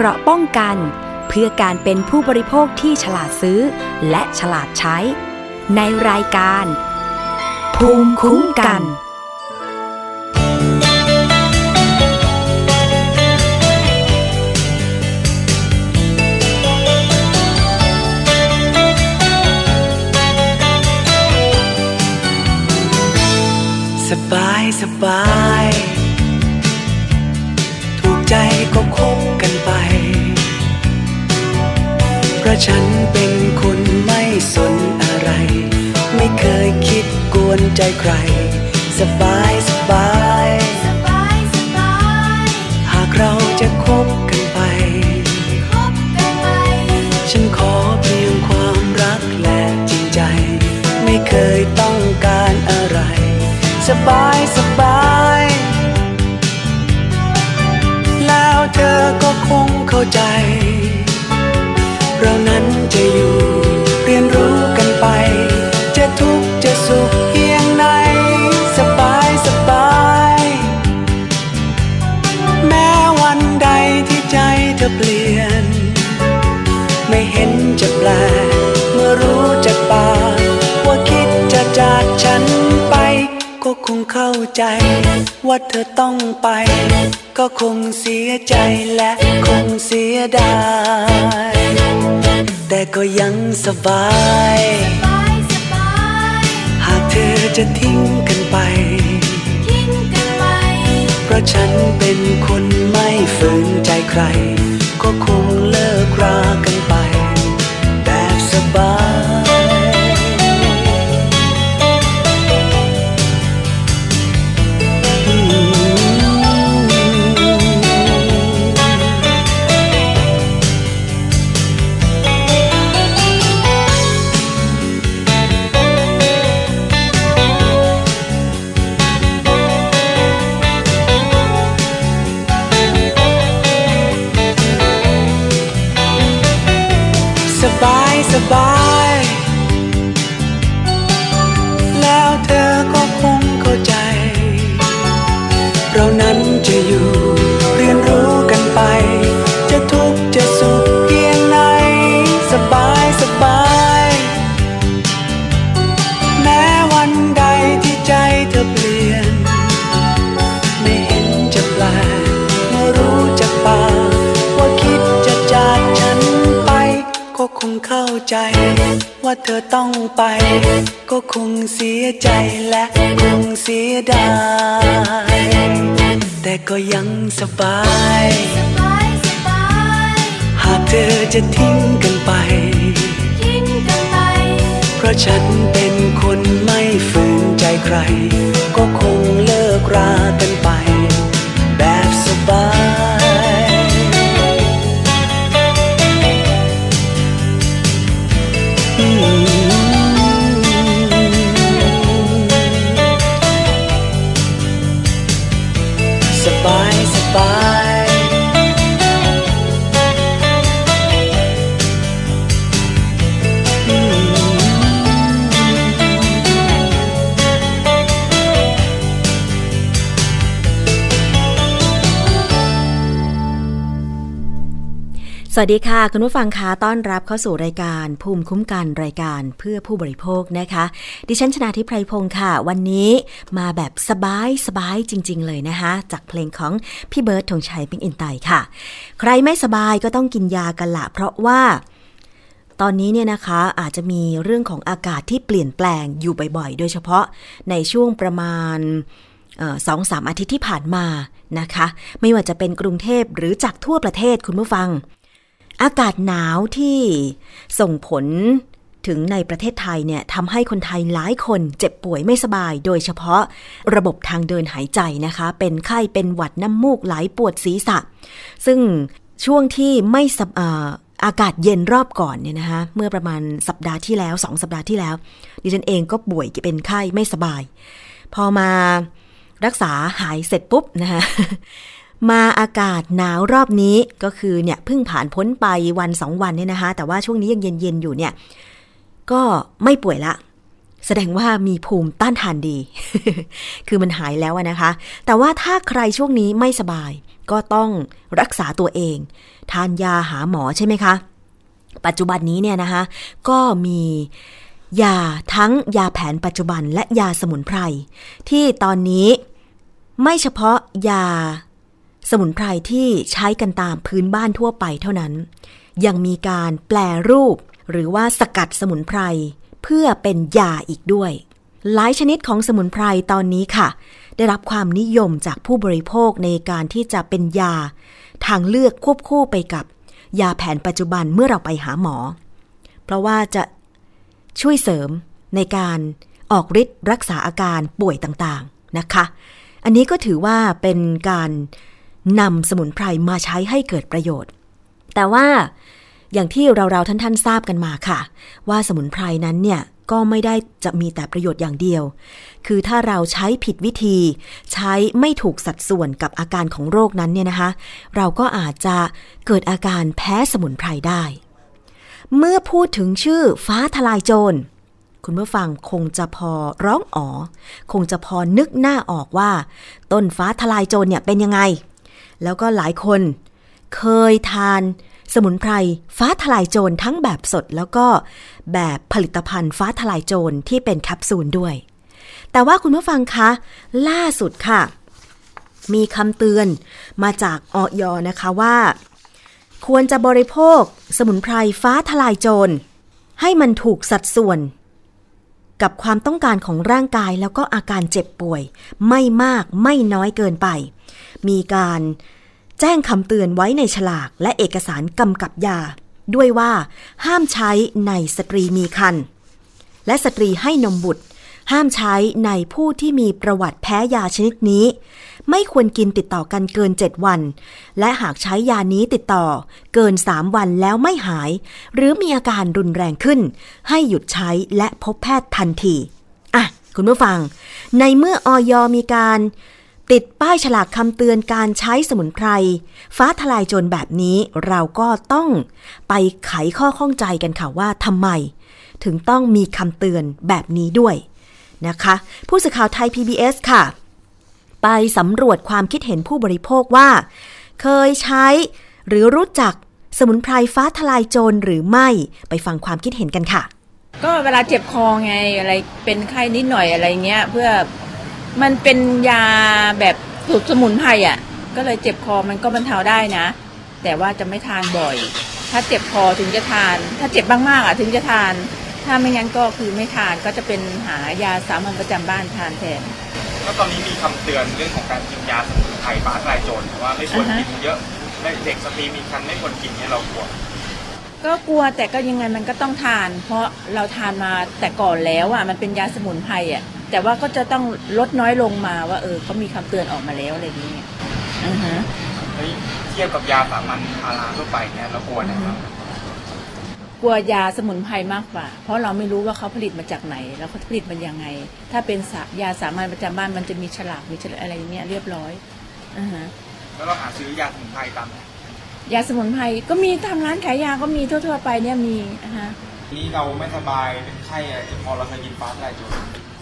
เกราะป้องกัน เพื่อการเป็นผู้บริโภคที่ฉลาดซื้อ และฉลาดใช้ ในรายการ ภูมิคุ้มกันสบายสบาย ถูกใจก็คบกันไป ราะฉันเป็นคนไม่สนอะไร ไม่เคยคิดกวนใจใคร สบายสบายสบาย สบาย หากเราจะคบกันไป คบกันไป ฉันขอเพียงความรักและจริงใจ ไม่เคยต้องการอะไร สบาย สบาย แล้วเธอก็คงเข้าใจ เรานั้นจะอยู่ เรียนรู้กันไป จะทุกข์จะสุขเพียงไหนสบายสบาย แม้วันใดที่ใจเธอเปลี่ยน ไม่เห็นจะแปลกเมื่อรู้จากปากว่าคิดจะจากฉัน คงเข้าใจ ว่าเธอต้องไป ก็คงเสียใจและคงเสียดาย แต่ก็ยังสบาย หากเธอจะทิ้งกันไป เพราะฉันเป็นคนไม่ฝืนใจใคร ก็คงเลิกรากันไป จะทิ้งกันไป ทิ้งกันไป เพราะฉันเป็นคนไม่ฝืนใจใคร ก็คงเลิกรากันไป แบบสบายอืมสบายสบาย วัสดีค่ะ คุณผู้ฟังคะต้อนรับเข้าสู่รายการ ภูมิคุ้มกันรายการเพื่อผู้บริโภคนะคะ ดิฉันชนาทิพไพรพงศ์ค่ะ วันนี้มาแบบสบายสบายจริง ๆ เลยนะคะ จากเพลงของพี่เบิร์ดธงชัยปิงอินไตค่ะ ใครไม่สบายก็ต้องกินยากันละเพราะว่าตอนนี้เนี่ยนะคะอาจจะมีเรื่องของอากาศที่เปลี่ยนแปลงอยู่บ่อยๆ โดยเฉพาะในช่วงประมาณสองสามอาทิตย์ที่ผ่านมานะคะ ไม่ว่าจะเป็นกรุงเทพหรือจากทั่วประเทศคุณผู้ฟัง อากาศหนาวที่ส่งผลถึงในประเทศไทยเนี่ยทำให้คนไทยหลายคนเจ็บป่วยไม่สบาย โดยเฉพาะระบบทางเดินหายใจนะคะ เป็นไข้เป็นหวัดน้ำมูกไหลปวดศีรษะ ซึ่งช่วงที่ไม่สบอ่าอากาศเย็นรอบก่อนเนี่ยนะคะเมื่อประมาณสัปดาห์ที่แล้วสองสัปดาห์ที่แล้ว ดิฉันเองก็ป่วยเป็นไข้ไม่สบาย พอมารักษาหายเสร็จปุ๊บนะคะ มาอากาศหนาวรอบนี้ก็คือเนี่ยเพิ่งผ่านพ้นไปวันสองวันเนี่ยนะคะ แต่ว่าช่วงนี้ยังเย็นๆอยู่เนี่ย ก็ไม่ป่วยละ แสดงว่ามีภูมิต้านทานดี คือมันหายแล้วนะคะ แต่ว่าถ้าใครช่วงนี้ไม่สบาย ก็ต้องรักษาตัวเอง ทานยาหาหมอใช่ไหมคะ ปัจจุบันนี้เนี่ยนะคะ ก็มียาทั้งยาแผนปัจจุบันและยาสมุนไพรที่ตอนนี้ไม่เฉพาะยา สมุนไพรที่ใช้กันตามพื้นบ้านทั่วไปเท่านั้น ยังมีการแปลรูป หรือว่าสกัดสมุนไพร เพื่อเป็นยาอีกด้วย หลายชนิดของสมุนไพรตอนนี้ค่ะ ได้รับความนิยมจากผู้บริโภคในการที่จะเป็นยา ทางเลือกควบคู่ไปกับ ยาแผนปัจจุบันเมื่อเราไปหาหมอ เพราะว่าจะช่วยเสริมในการออกฤทธิ์รักษาอาการป่วยต่างๆนะคะ อันนี้ก็ถือว่าเป็นการ นำสมุนไพรมาใช้ให้เกิดประโยชน์ แต่ว่าอย่างที่เราๆท่านๆทราบกันมาค่ะ ว่าสมุนไพรนั้นเนี่ยก็ไม่ได้จะมีแต่ประโยชน์อย่างเดียว คือถ้าเราใช้ผิดวิธี ใช้ไม่ถูกสัดส่วนกับอาการของโรคนั้นเนี่ยนะคะ เราก็อาจจะเกิดอาการแพ้สมุนไพรได้ เมื่อพูดถึงชื่อฟ้าทลายโจร คุณผู้ฟังคงจะพอร้องอ๋อ คงจะพอนึกหน้าออกว่า ต้นฟ้าทลายโจรเนี่ยเป็นยังไง แล้วก็หลายคน เคยทานสมุนไพรฟ้าทลายโจรทั้งแบบสดแล้วก็แบบผลิตภัณฑ์ฟ้าทลายโจรที่เป็นแคปซูลด้วย แต่ว่าคุณผู้ฟังคะ ล่าสุดค่ะ มีคำเตือนมาจากออยนะคะว่า ควรจะบริโภคสมุนไพรฟ้าทลายโจร ให้มันถูกสัดส่วน กับความต้องการของร่างกายแล้วก็อาการเจ็บป่วย ไม่มากไม่น้อยเกินไป มีการแจ้งคำเตือนไว้ในฉลากและเอกสารกำกับยา ด้วยว่าห้ามใช้ในสตรีมีครรภ์และสตรีให้นมบุตร ห้ามใช้ในผู้ที่มีประวัติแพ้ยาชนิดนี้ ไม่ควรกินติดต่อกันเกิน 7 วัน และหากใช้ยานี้ติดต่อ เกิน 3 วันแล้วไม่หาย หรือมีอาการรุนแรงขึ้น ให้หยุดใช้และพบแพทย์ทันที อะ คุณผู้ฟัง ในเมื่อออยมีการ ติดป้ายฉลากคำเตือนการใช้สมุนไพร ฟ้าทลายโจรแบบนี้เราก็ต้องไปไขข้อข้องใจกันค่ะว่าทำไม ถึงต้องมีคำเตือนแบบนี้ด้วยนะคะ ผู้สื่อข่าวไทย PBS ค่ะ ไปสำรวจความคิดเห็นผู้บริโภคว่า เคยใช้หรือรู้จักสมุนไพรฟ้าทลายโจรหรือไม่ไปฟังความคิดเห็นกันค่ะ ก็เวลาเจ็บคอไงอะไรเป็นไข้นิดหน่อยอะไรเงี้ย เพื่อ มันเป็นยาแบบสูตรสมุนไพรอะ ก็เลยเจ็บคอมันก็บรรเทาได้นะ แต่ว่าจะไม่ทานบ่อย ถ้าเจ็บคอถึงจะทาน ถ้าเจ็บมากๆอะถึงจะทาน ถ้าไม่งั้นก็คือไม่ทานก็จะเป็นหายาสามัญประจำบ้านทานแทนแล้วตอนนี้มีคำเตือนเรื่องของการกินยาสมุนไพรฟ้าทลายโจรว่าไม่ควรอ่าฮะกินเยอะไม่เด็กสตรีมีครรภ์ไม่ควรกินเนี่ยเรากลัว ก็กลัวแต่ก็ยังไงมันก็ต้องทาน เพราะเราทานมาแต่ก่อนแล้วอะมันเป็นยาสมุนไพรอะแต่ว่าก็จะต้องลดน้อยลงมาว่า เออเขามีคำเตือนออกมาแล้วอะไรอย่างเงี้ยอือฮะ เฮ้ยเทียบกับยาสามัญพาราทั่วไปเนี่ยเรากลัวนะครับกลัวยาสมุนไพรมากกว่า เพราะเราไม่รู้ว่าเขาผลิตมาจากไหน แล้วเขาผลิตมันยังไง ถ้าเป็นสายาสามัญประจำบ้านมันจะมีฉลากมีฉลากอะไรอย่างเงี้ยเรียบร้อยอือฮะ แล้วเราหาซื้อยาสมุนไพรตาม ยาสมุนไพรก็มีตามร้านขายยาก็มีทั่ว ๆ ไปเนี่ยมีอะฮะนี่เราไม่สบายเป็นไข้อะไรจะพอเราเคยกินฟ้าทลายโจร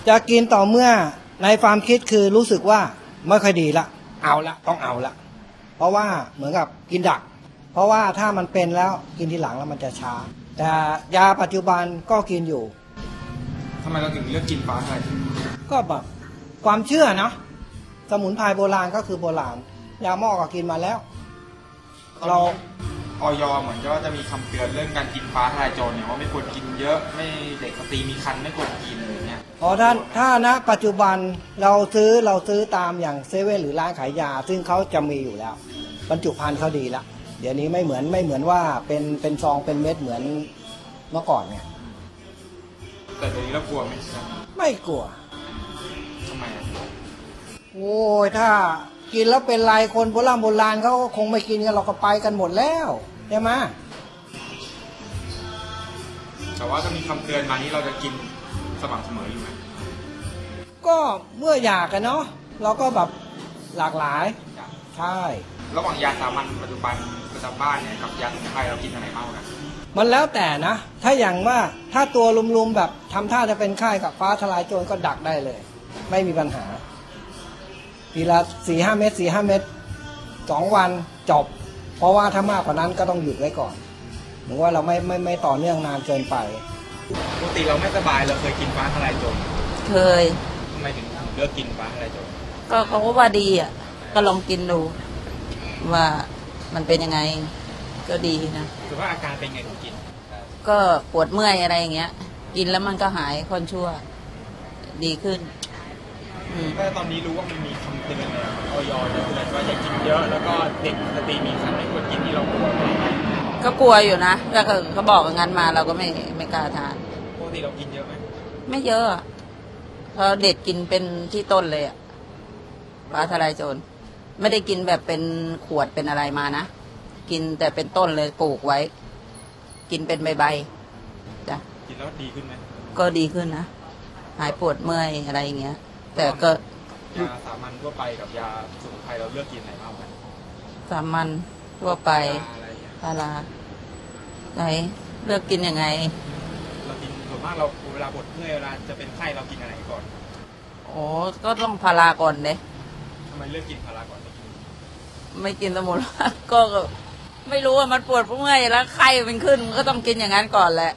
จะกินต่อเมื่อในความคิดคือรู้สึกว่าไม่ค่อยดีละเอาละต้องเอาละเพราะว่าเหมือนกับกินดัก เพราะว่าถ้ามันเป็นแล้วกินทีหลังแล้วมันจะช้า แต่ยาปัจจุบันก็กินอยู่ทำไมเราถึงเลือกกินฟ้าทลายโจรก็แบบความเชื่อเนาะสมุนไพรโบราณก็คือโบราณยาหม้อก็กินมาแล้ว เราออยเหมือนจะว่าจะมีคำเตือนเรื่องการกินฟ้าทลายโจรเนี่ยว่าไม่ควรกินเยอะไม่เด็กสตรีมีครรภ์ไม่ควรกินอะไรเงี้ยพอถ้าถ้าณปัจจุบันเราซื้อเราซื้อตามอย่างเซเว่นหรือร้านขายยา ซึ่งเขาจะมีอยู่แล้ว บรรจุภัณฑ์เขาดีละเดี๋ยวนี้ไม่เหมือนไม่เหมือนว่าเป็นเป็นซองเป็นเม็ดเหมือนเมื่อก่อนเนี่ยแต่เดี๋ยวนี้เรากลัวไหมไม่กลัวทำไมอะโอ้ยถ้า กินแล้วเป็นไรคนโบราณโบราณเขาก็คงไม่กินกันเราก็ไปกันหมดแล้วใช่ไหมแต่ว่าถ้ามีคำเตือนมานี้เราจะกินสม่ำเสมออยู่ไหมก็เมื่ออยากกันเนาะเราก็แบบหลากหลายใช่ระหว่างยาสามัญปัจจุบันประจำบ้านเนี่ยกับยาสมุนไพรเรากินอะไรมากกว่ากันมันแล้วแต่นะ ถ้าอย่างว่าถ้าตัวลุมๆแบบทำท่าจะเป็นไข้กับฟ้าทลายโจรก็ดักได้เลย ไม่มีปัญหา ทีละสี่ห้าเม็ดสี่ห้าเม็ดสองวันจบ เพราะว่าถ้ามากกว่านั้นก็ต้องหยุดไว้ก่อนหรือว่าเราไม่ไม่ไม่ต่อเนื่องนานเกินไปปกติเราไม่สบายเราเคยกินฟ้าทลายโจรเคยทำไมถึงเลือกกินฟ้าทลายโจรก็เขาก็ว่าดีอะ ก็ลองกินดู ว่ามันเป็นยังไง ก็ดีนะคือว่าอาการเป็นไงถึงกิน ก็ปวดเมื่อยอะไรอย่างเงี้ย กินแล้วมันก็หายค่อนชั่ว ดีขึ้น อืมก็ตอนนี้รู้ว่ามันมีคำ เตือนเลยออยจะเตือนว่าอย่ากินเยอะแล้วก็เด็กสตรีมีครรภ์ไม่ควรกินที่เรากลัวก็กลัวอยู่นะก็คือเขาบอกอย่างนั้นมาเราก็ไม่ไม่กล้าทาน ปกติเรากินเยอะไหมไม่เยอะอะเพราะเด็ดกินเป็นที่ต้นเลยอะปลาทลายโจรไม่ได้กินแบบเป็นขวดเป็นอะไรมานะ กินแต่เป็นต้นเลยปลูกไว้ กินเป็นใบๆจ้ะกินแล้วดีขึ้นไหมก็ดีขึ้นนะหายปวดเมื่อยอะไรอย่างเงี้ย แต่ก็ ยาสามัญทั่วไปกับยาสมุนไพรเราเลือกกินไหนมากกว่ากันสามัญทั่วไปยาอะไรอย่างเงี้ยพาราไหนเลือกกินยังไง เรากินส่วนมากเราเวลาปวดเมื่อยเวลาจะเป็นไข้เรากินอะไรก่อนโอ้ก็ต้องพาราก่อนเด้ทำไมเลือกกินพาราก่อนไม่กินไม่กินสมุนไพรก็ไม่รู้ว่ามันปวดเมื่อยแล้วไข้มันขึ้นก็ต้องกินอย่างนั้นก่อนแหละ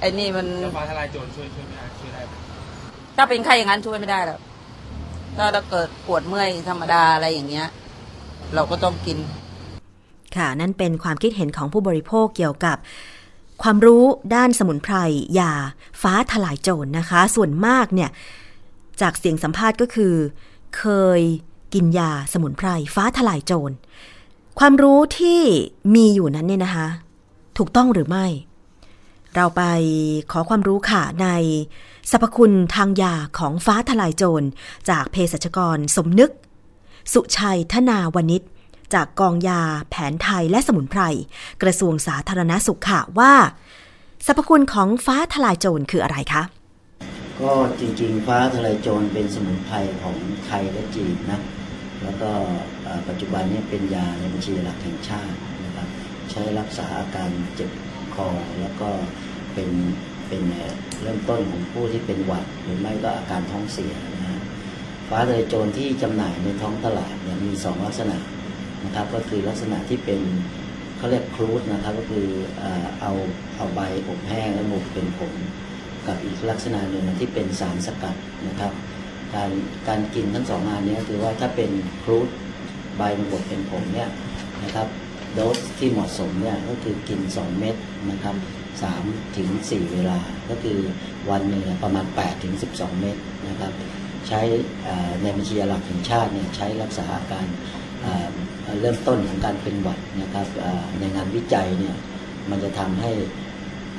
ไอ้นี่มัน แล้วฟ้าทลายโจรช่วยช่วยไม่ได้ช่วยได้ไหมถ้าเป็นไข้อย่างนั้นช่วยไม่ได้หรอก ถ้าเราเกิดปวดเมื่อยธรรมดาอะไรอย่างเงี้ย เราก็ต้องกิน ค่ะ นั่นเป็นความคิดเห็นของผู้บริโภคเกี่ยวกับ ความรู้ด้านสมุนไพรยาฟ้าทลายโจรนะคะ ส่วนมากเนี่ย จากเสียงสัมภาษณ์ก็คือ เคยกินยาสมุนไพรฟ้าทลายโจร ความรู้ที่มีอยู่นั้นเนี่ยนะคะ ถูกต้องหรือไม่ เราไปขอความรู้ค่ะในสรรพคุณทางยาของฟ้าทลายโจร จากเภสัชกรสมนึก สุชัยธนาวนิชจากกองยาแผนไทยและสมุนไพร กระทรวงสาธารณสุขค่ะว่าสรรพคุณของฟ้าทลายโจรคืออะไรคะก็จริงๆ ฟ้าทลายโจรเป็นสมุนไพรของไทยและจีนนะแล้วก็ปัจจุบันนี้เป็นยาในบัญชีหลักแห่งชาตินะครับใช้รักษาอาการเจ็บ คอ แล้วก็เป็นเป็นเริ่มต้นของผู้ที่เป็นหวัด หรือไม่ก็อาการท้องเสียนะฮะฟ้าทลายโจรที่จำหน่ายในท้องตลาดเนี่ยมีสองลักษณะนะครับ ก็คือลักษณะที่เป็นเขาเรียกครูดนะครับ ก็คือเอ่อเอาเอาใบอบแห้งแล้วหมกเป็นผงกับอีกลักษณะหนึ่งที่เป็นสารสกัดนะครับ การการกินทั้งสองงานนี้คือว่าถ้าเป็นครูดใบมันบดเป็นผงเนี่ยนะครับ โดสที่เหมาะสมเนี่ยก็คือกิน 2 เม็ดนะครับ3ถึง4เวลา ก็คือวันหนึ่งประมาณ8ถึง12 เม็ดนะครับใช้ในบัญชีหลักแห่งชาติเนี่ยใช้รักษาอาการเอ่อเริ่มต้นของการเป็นหวัดนะครับในงานวิจัยเนี่ยมันจะทำให้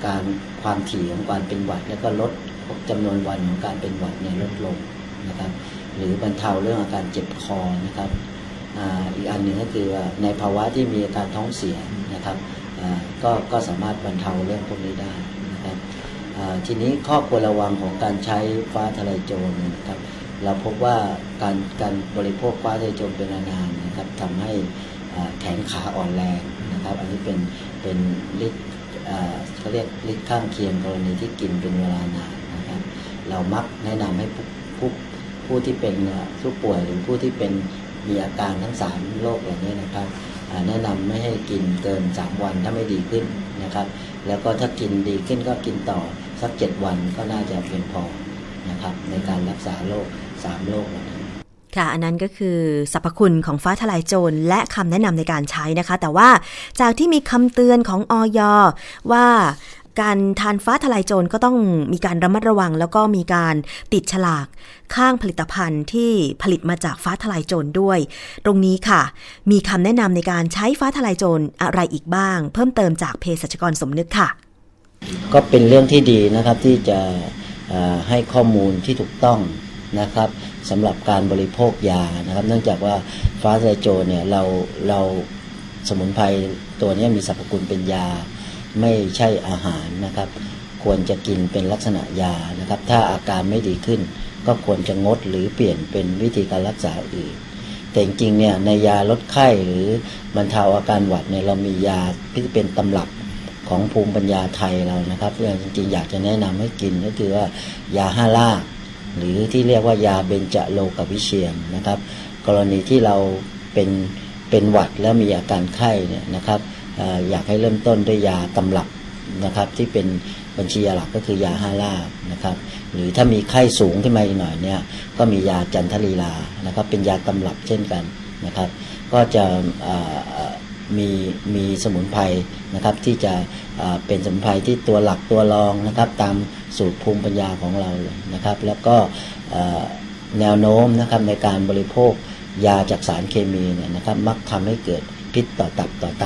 การความถี่ของการเป็นหวัด แล้วก็ลดจำนวนวันของการเป็นหวัดเนี่ยลดลงนะครับหรือบรรเทาเรื่องอาการเจ็บคอนะครับ อีกอันหนึ่งก็คือว่าในภาวะที่มีอาการท้องเสียนะครับก็ก็สามารถบรรเทาเรื่องพวกนี้ได้นะครับทีนี้ข้อควรระวังของการใช้ฟ้าทะลายโจรนะครับเราพบว่าการการบริโภคฟ้าทะลายโจรเป็นนานๆนะครับทำให้แขนขาอ่อนแรงนะครับ อันนี้เป็นเป็นฤทธิ์เขาเรียกฤทธิ์ข้างเคียงกรณีที่กินเป็นเวลานานนะครับ เรามักแนะนำให้ผู้ผู้ผู้ที่เป็นผู้ป่วยหรือผู้ที่เป็น มีอาการทั้งสามโรคเหล่านี้นะครับแนะนำไม่ให้กินเกิน 3 วันถ้าไม่ดีขึ้นนะครับ แล้วก็ถ้ากินดีขึ้นก็กินต่อสัก 7 วันก็น่าจะเพียงพอนะครับในการรักษาโรคสามโรคเหล่านี้ค่ะ อันนั้นก็คือสรรพคุณของฟ้าทลายโจรและคำแนะนำในการใช้นะคะ แต่ว่าจากที่มีคำเตือนของออยว่า การทานฟ้าทลายโจรก็ต้องมีการระมัดระวัง แล้วก็มีการติดฉลากข้างผลิตภัณฑ์ที่ผลิตมาจากฟ้าทลายโจรด้วย ตรงนี้ค่ะ มีคำแนะนำในการใช้ฟ้าทลายโจรอะไรอีกบ้าง เพิ่มเติมจากเภสัชกรสมนึกค่ะ ก็เป็นเรื่องที่ดีนะครับที่จะให้ข้อมูลที่ถูกต้องนะครับสำหรับการบริโภคยานะครับ เนื่องจากว่าฟ้าทะลายโจรเนี่ยเราเราสมุนไพรตัวนี้มีสรรพคุณเป็นยา ไม่ใช่อาหารนะครับ ควรจะกินเป็นลักษณะยานะครับ ถ้าอาการไม่ดีขึ้น ก็ควรจะงดหรือเปลี่ยนเป็นวิธีการรักษาอื่น แต่จริงๆเนี่ยในยาลดไข้หรือบรรเทาอาการหวัดเนี่ยเรามียาที่เป็นตำรับของภูมิปัญญาไทยเรานะครับเรื่องจริงๆอยากจะแนะนำให้กินก็คือว่ายาห้าล่าหรือที่เรียกว่ายาเบญจโลกวิเชียนนะครับ กรณีที่เราเป็นเป็นหวัดแล้วมีอาการไข้เนี่ยนะครับ อยากให้เริ่มต้นด้วยยาตำรับนะครับ ที่เป็นบัญชียาหลักก็คือยาห้าล่านะครับ หรือถ้ามีไข้สูงขึ้นมาอีกหน่อยเนี่ยก็มียาจันทลีลานะครับ เป็นยาตำรับเช่นกันนะครับ ก็จะมีมีสมุนไพรนะครับ ที่จะเป็นสมุนไพรที่ตัวหลักตัวรองนะครับ ตามสูตรภูมิปัญญาของเราเลยนะครับ แล้วก็แนวโน้มนะครับในการบริโภคยาจากสารเคมีเนี่ยนะครับ มักทำให้เกิดพิษต่อตับต่อไต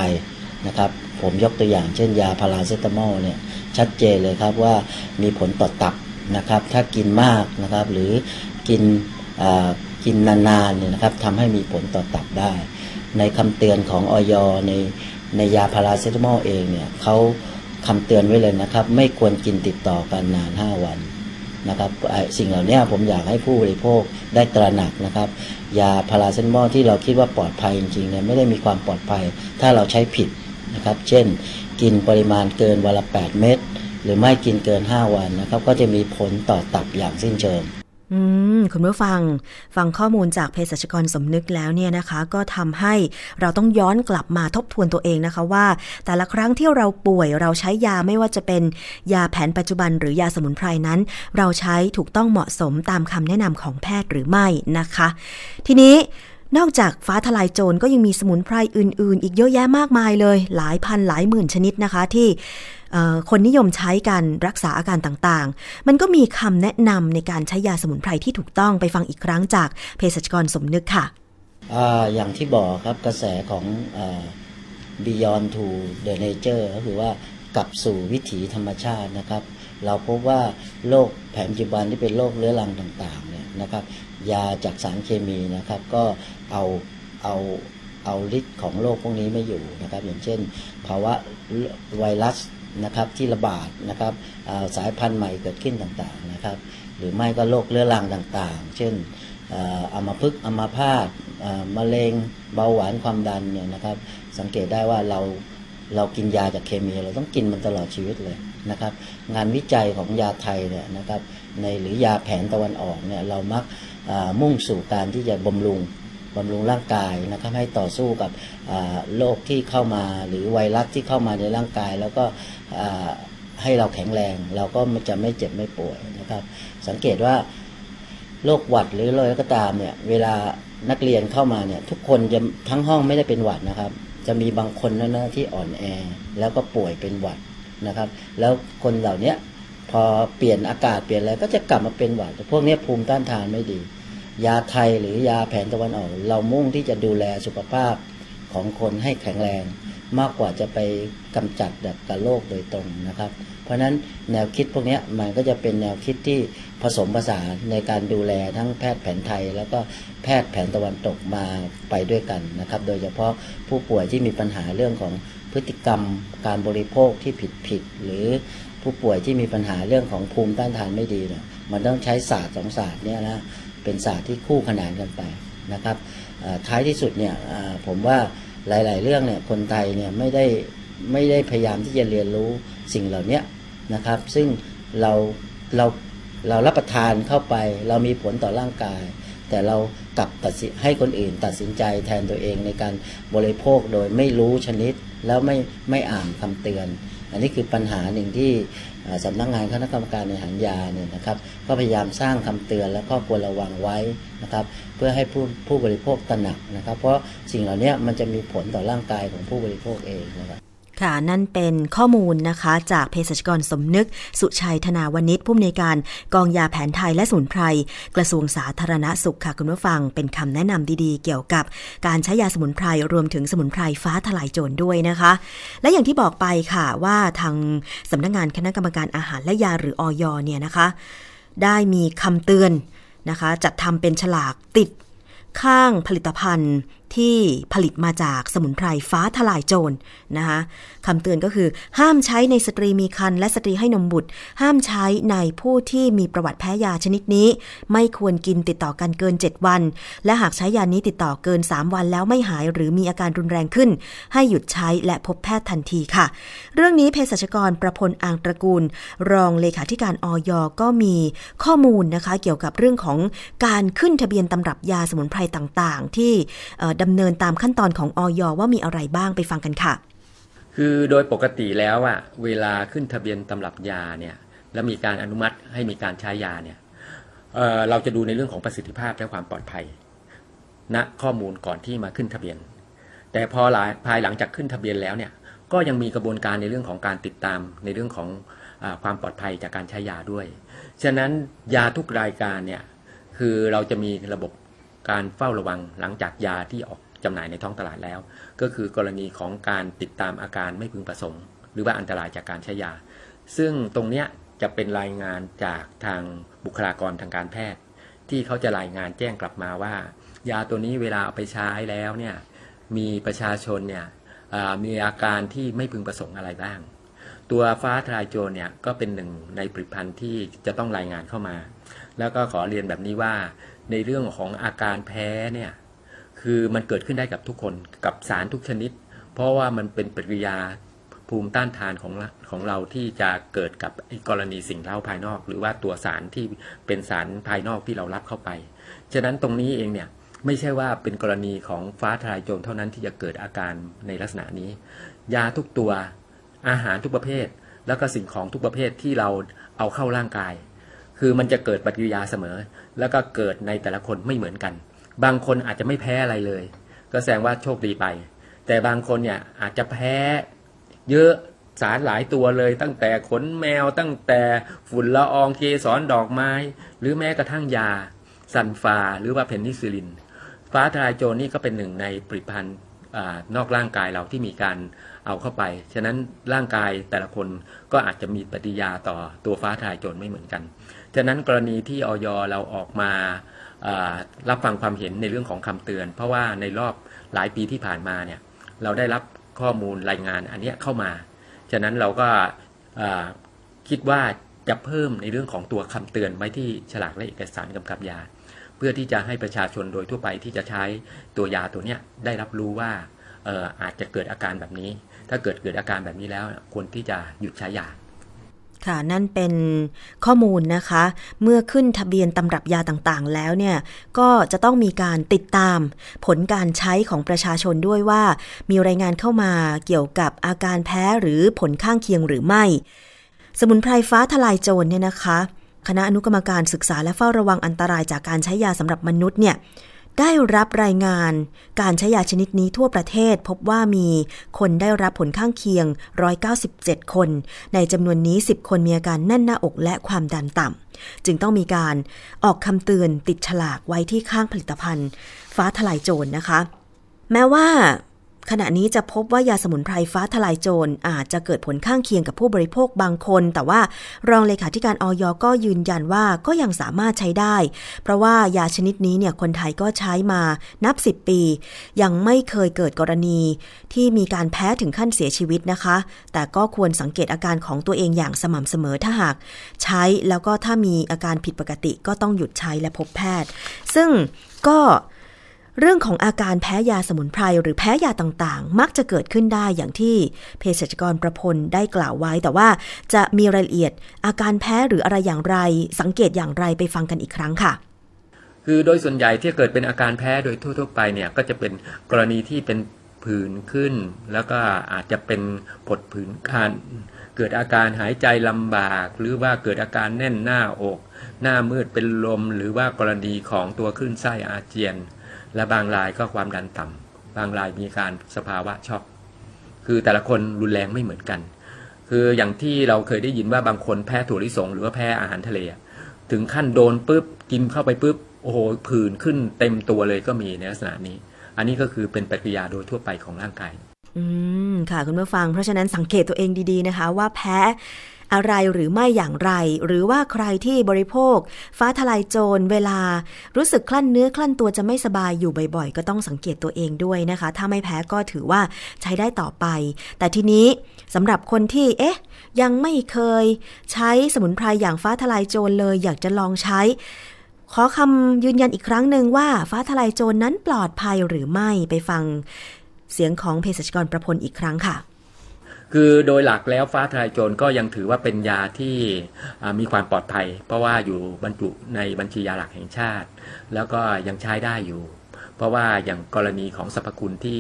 นะครับ ผมยกตัวอย่างเช่นยาพาราเซตามอลเนี่ยชัดเจนเลยครับว่ามีผลต่อตับนะครับ ถ้ากินมากนะครับ หรือกินอ่อกินนานๆเนี่ยนะครับทำให้มีผลต่อตับได้ ในคำเตือนของออยในในยาพาราเซตามอลเองเนี่ยเขาคำเตือนไว้เลยนะครับ ไม่ควรกินติดต่อกันนาน 5 วันนะครับสิ่งเหล่านี้ผมอยากให้ผู้บริโภคได้ตระหนักนะครับ ยาพาราเซตามอลที่เราคิดว่าปลอดภัยจริงๆเนี่ยไม่ได้มีความปลอดภัย ถ้าเราใช้ผิด นะครับ เช่น กินปริมาณเกินวันละ 8 เม็ดหรือไม่กินเกิน 5 วันนะครับ ก็จะมีผลต่อตับอย่างสิ้นเชิงอืมคุณผู้ฟัง ฟังข้อมูลจากเภสัชกรสมนึกแล้วเนี่ยนะคะ ก็ทำให้เราต้องย้อนกลับมาทบทวนตัวเองนะคะว่า แต่ละครั้งที่เราป่วยเราใช้ยาไม่ว่าจะเป็นยาแผนปัจจุบันหรือยาสมุนไพรนั้น เราใช้ถูกต้องเหมาะสมตามคำแนะนำของแพทย์หรือไม่นะคะ ทีนี้ นอกจากฟ้าทลายโจรก็ยังมีสมุนไพรอื่น ๆ อีกเยอะแยะมากมายเลย หลายพันหลายหมื่นชนิดนะคะที่คนนิยมใช้กันรักษาอาการต่างๆ มันก็มีคำแนะนำในการใช้ยาสมุนไพรที่ถูกต้องไปฟังอีกครั้งจากเภสัชกรสมนึกค่ะออย่างที่บอกครับกระแสของอ Beyond to the Nature ก็คือว่ากลับสู่วิถีธรรมชาตินะครับ เราพบว่าโรคแผนปัจจุบันที่เป็นโรคเรื้อรังต่างๆเนี่ยนะครับ ยาจากสารเคมีนะครับ ก็เอาเอาเอาฤทธิ์ของโรคพวกนี้ไม่อยู่นะครับ อย่างเช่น ภาวะไวรัสนะครับที่ระบาดนะครับสายพันธุ์ใหม่เกิดขึ้นต่างๆนะครับ หรือไม่ก็โรคเรื้อรังต่างๆ เช่นเอ่ออัมพฤกษ์อัมาพาตมะเร็งเบาหวานความดันเนี่ยนะครับ สังเกตได้ว่าเราเรากินยาจากเคมีเราต้องกินมันตลอดชีวิตเลยนะครับ งานวิจัยของยาไทยเนี่ยนะครับในหรือยาแผนตะวันออกเนี่ยเรามักา มุ่งสู่การที่จะบำรุงบำรุงร่างกายนะครับให้ต่อสู้กับโรคที่เข้ามาหรือไวรัสที่เข้ามาในร่างกาย แล้วก็ให้เราแข็งแรง เราก็จะไม่เจ็บไม่ป่วยนะครับ สังเกตว่าโรคหวัดหรืออะไรก็ตามเนี่ยเวลานักเรียนเข้ามาเนี่ยทุกคนจะทั้งห้องไม่ได้เป็นหวัดนะครับ จะมีบางคนนะนะที่อ่อนแอ แล้วก็ป่วยเป็นหวัดนะครับ แล้วคนเหล่านี้พอเปลี่ยนอากาศเปลี่ยนอะไรก็จะกลับมาเป็นหวัดพวกนี้ภูมิต้านทานไม่ดี ยาไทยหรือยาแผนตะวันออก เรามุ่งที่จะดูแลสุขภาพของคนให้แข็งแรง มากกว่าจะไปกำจัดแบบกับโรคโดยตรงนะครับ เพราะฉะนั้นแนวคิดพวกนี้มันก็จะเป็นแนวคิดที่ผสมผสานในการดูแลทั้งแพทย์แผนไทย แล้วก็แพทย์แผนตะวันตกมาไปด้วยกันนะครับ โดยเฉพาะผู้ป่วยที่มีปัญหาเรื่องของพฤติกรรม การบริโภคที่ผิดผิดหรือผู้ป่วยที่มีปัญหาเรื่องของภูมิต้านทานไม่ดีเนี่ยมันต้องใช้ศาสตร์สองศาสตร์เนี่ยนะ เป็นศาสตร์ที่คู่ขนานกันไปนะครับท้ายที่สุดเนี่ยผมว่าหลาย ๆ เรื่องเนี่ยคนไทยเนี่ยไม่ได้ไม่ได้พยายามที่จะเรียนรู้สิ่งเหล่านี้นะครับ ซึ่งเราเราเรารับประทานเข้าไป เรามีผลต่อร่างกาย แต่เรากลับตัดสินให้คนอื่นตัดสินใจแทนตัวเองในการบริโภคโดยไม่รู้ชนิดแล้วไม่ไม่อ่านคำเตือน อันนี้คือปัญหาหนึ่งที่สำนักงานคณะกรรมการในหารยาเนี่ยนะครับก็พยายามสร้างคำเตือนและข้อควรระวังไว้นะครับเพื่อให้ผู้ผู้บริโภคตระหนักนะครับ เพราะสิ่งเหล่านี้มันจะมีผลต่อร่างกายของผู้บริโภคเองนะครับ ค่ะ นั่นเป็นข้อมูลนะคะจากเภสัชกรสมนึก สุชัยธนาวนิชผู้อำนวยการกองยาแผนไทยและสมุนไพร กระทรวงสาธารณสุขค่ะคุณผู้ฟัง เป็นคำแนะนำดีๆ เกี่ยวกับการใช้ยาสมุนไพรรวมถึงสมุนไพรฟ้าทลายโจรด้วยนะคะ และอย่างที่บอกไปค่ะว่าทางสำนักงานคณะกรรมการอาหารและยาหรืออยเนี่ยนะคะ ได้มีคำเตือนนะคะ จัดทำเป็นฉลากติดข้างผลิตภัณฑ์ ที่ผลิตมาจากสมุนไพรฟ้าทลายโจรนะคะ คำเตือนก็คือ ห้ามใช้ในสตรีมีครรภ์และสตรีให้นมบุตร ห้ามใช้ในผู้ที่มีประวัติแพ้ยาชนิดนี้ ไม่ควรกินติดต่อกันเกิน 7 วัน และหากใช้ยานี้ติดต่อเกิน 3 วันแล้วไม่หายหรือมีอาการรุนแรงขึ้น ให้หยุดใช้และพบแพทย์ทันทีค่ะ เรื่องนี้เภสัชกรประพลอ่างตระกูล รองเลขาธิการออยก็มีข้อมูลนะคะ เกี่ยวกับเรื่องของการขึ้นทะเบียนตำรับยาสมุนไพรต่างๆ ที่ดำเนินตามขั้นตอนของออยว่ามีอะไรบ้างไปฟังกันค่ะ คือโดยปกติแล้วอะเวลาขึ้นทะเบียนตำรับยาเนี่ยแล้วมีการอนุมัติให้มีการใช้ยาเนี่ยเเราจะดูในเรื่องของประสิทธิภาพและความปลอดภัยณข้อมูลก่อนที่มาขึ้นทะเบียน แต่พอหลายภายหลังจากขึ้นทะเบียนแล้วเนี่ยก็ยังมีกระบวนการในเรื่องของการติดตามในเรื่องของอความปลอดภัยจากการใช้ยาด้วย ฉะนั้นยาทุกรายการเนี่ยคือเราจะมีระบบการเฝ้าระวังหลังจากยาที่ออก จำหน่ายในท้องตลาดแล้ว ก็คือกรณีของการติดตามอาการไม่พึงประสงค์ หรือว่าอันตรายจากการใช้ยา ซึ่งตรงเนี้ยจะเป็นรายงานจากทางบุคลากรทางการแพทย์ ที่เขาจะรายงานแจ้งกลับมาว่า ยาตัวนี้เวลาเอาไปใช้แล้วเนี่ยมีประชาชนเนี่ยมีอาการที่ไม่พึงประสงค์อะไรบ้าง ตัวฟ้าทลายโจรเนี่ยก็เป็นหนึ่งในผลิตภัณฑ์ที่จะต้องรายงานเข้ามา แล้วก็ขอเรียนแบบนี้ว่า ในเรื่องของอาการแพ้เนี่ย คือมันเกิดขึ้นได้กับทุกคนกับสารทุกชนิด เพราะว่ามันเป็นปฏิกิริยาภูมิต้านทานของเราของเราที่จะเกิดกับกรณีสิ่งเล่าภายนอก หรือว่าตัวสารที่เป็นสารภายนอกที่เรารับเข้าไป ฉะนั้นตรงนี้เองเนี่ยไม่ใช่ว่าเป็นกรณีของฟ้าทลายโจรเท่านั้นที่จะเกิดอาการในลักษณะนี้ ยาทุกตัวอาหารทุกประเภท แล้วก็สิ่งของทุกประเภทที่เราเอาเข้าร่างกาย คือมันจะเกิดปฏิกิริยาเสมอ แล้วก็เกิดในแต่ละคนไม่เหมือนกัน บางคนอาจจะไม่แพ้อะไรเลย ก็แสดงว่าโชคดีไป แต่บางคนเนี่ยอาจจะแพ้เยอะสารหลายตัวเลย ตั้งแต่ขนแมวตั้งแต่ฝุ่นละอองเกสรดอกไม้ หรือแม้กระทั่งยาซัลฟาหรือว่าเพนิซิลลิน ฟ้าทลายโจรนี่ก็เป็นหนึ่งในผลิตภัณฑ์นอกร่างกายเราที่มีการเอาเข้าไป ฉะนั้นร่างกายแต่ละคนก็อาจจะมีปฏิยาต่อตัวฟ้าทลายโจรไม่เหมือนกัน ฉะนั้นกรณีที่ออยเราออกมา รับฟังความเห็นในเรื่องของคำเตือน เพราะว่าในรอบหลายปีที่ผ่านมาเนี่ยเราได้รับข้อมูลรายงานอันนี้เข้ามา ฉะนั้นเราก็คิดว่าจะเพิ่มในเรื่องของตัวคำเตือนไว้ที่ฉลากและเอกสารกำกับยา เพื่อที่จะให้ประชาชนโดยทั่วไปที่จะใช้ตัวยาตัวเนี้ยได้รับรู้ว่าอาจจะเกิดอาการแบบนี้ ถ้าเกิดเกิดอาการแบบนี้แล้วควรที่จะหยุดใช้ยา ค่ะนั่นเป็นข้อมูลนะคะ เมื่อขึ้นทะเบียนตำรับยาต่างๆ แล้วเนี่ย ก็จะต้องมีการติดตามผลการใช้ของประชาชนด้วยว่า มีรายงานเข้ามาเกี่ยวกับอาการแพ้หรือผลข้างเคียงหรือไม่ สมุนไพรฟ้าทลายโจรเนี่ยนะคะ คณะอนุกรรมการศึกษาและเฝ้าระวังอันตรายจากการใช้ยาสำหรับมนุษย์เนี่ย ได้รับรายงานการใช้ยาชนิดนี้ทั่วประเทศพบว่ามีคนได้รับผลข้างเคียง 197 คน ในจำนวนนี้ 10 คนมีอาการแน่นหน้าอกและความดันต่ำ จึงต้องมีการออกคำเตือนติดฉลากไว้ที่ข้างผลิตภัณฑ์ ฟ้าทลายโจรนะคะ แม้ว่า ขณะนี้จะพบว่ายาสมุนไพรฟ้าทลายโจรอาจจะเกิดผลข้างเคียงกับผู้บริโภคบางคน แต่ว่ารองเลขาธิการออยก็ยืนยันว่าก็ยังสามารถใช้ได้ เพราะว่ายาชนิดนี้เนี่ยคนไทยก็ใช้มานับ 10 ปี ยังไม่เคยเกิดกรณี ที่มีการแพ้ถึงขั้นเสียชีวิตนะคะ แต่ก็ควรสังเกตอาการของตัวเองอย่างสม่ำเสมอถ้าหาก ใช้แล้วก็ถ้ามีอาการผิดปกติก็ต้องหยุดใช้และพบแพทย์ ซึ่งก็ เรื่องของอาการแพ้ยาสมุนไพรหรือแพ้ยาต่างๆ มักจะเกิดขึ้นได้อย่างที่เภสัชกรประพลได้กล่าวไว้ แต่ว่าจะมีรายละเอียดอาการแพ้หรืออะไรอย่างไร สังเกตอย่างไรไปฟังกันอีกครั้งค่ะ คือโดยส่วนใหญ่ที่เกิดเป็นอาการแพ้โดยทั่ว ๆ ไปเนี่ยก็จะเป็นกรณีที่เป็นผื่นขึ้น แล้วก็อาจจะเป็นผดผื่นคันเกิดอาการหายใจลำบาก หรือว่าเกิดอาการแน่นหน้าอก หน้ามืดเป็นลม หรือว่ากรณีของตัวขึ้นไส้อาเจียน และบางรายก็ความดันต่ำบางรายมีการสภาวะช็อก คือแต่ละคนรุนแรงไม่เหมือนกัน คืออย่างที่เราเคยได้ยินว่าบางคนแพ้ถั่วลิสงหรือว่าแพ้อาหารทะเล ถึงขั้นโดนปุ๊บกินเข้าไปปุ๊บโอ้โหผื่นขึ้นเต็มตัวเลยก็มีในลักษณะนี้ อันนี้ก็คือเป็นปฏิกิริยาโดยทั่วไปของร่างกาย อืมค่ะคุณผู้ฟัง เพราะฉะนั้นสังเกตตัวเองดีๆนะคะ ว่าแพ้ อะไรหรือไม่อย่างไร หรือว่าใครที่บริโภค ฟ้าทลายโจรเวลา รู้สึกคลั่นเนื้อคลั่นตัวจะไม่สบายอยู่บ่อยๆ ก็ต้องสังเกตตัวเองด้วยนะคะ ถ้าไม่แพ้ก็ถือว่าใช้ได้ต่อไป แต่ทีนี้สำหรับคนที่เอ๊ะ ยังไม่เคยใช้สมุนไพรอย่างฟ้าทลายโจรเลย อยากจะลองใช้ขอคำยืนยันอีกครั้งหนึ่งว่าฟ้าทลายโจรนั้นปลอดภัยหรือไม่ไปฟัง เสียงของเภสัชกรประพลอีกครั้งค่ะ คือโดยหลักแล้วฟ้าทลายโจรก็ยังถือว่าเป็นยาที่มีความปลอดภัย เพราะว่าอยู่บรรจุในบัญชียาหลักแห่งชาติ แล้วก็ยังใช้ได้อยู่ เพราะว่าอย่างกรณีของสรรพคุณที่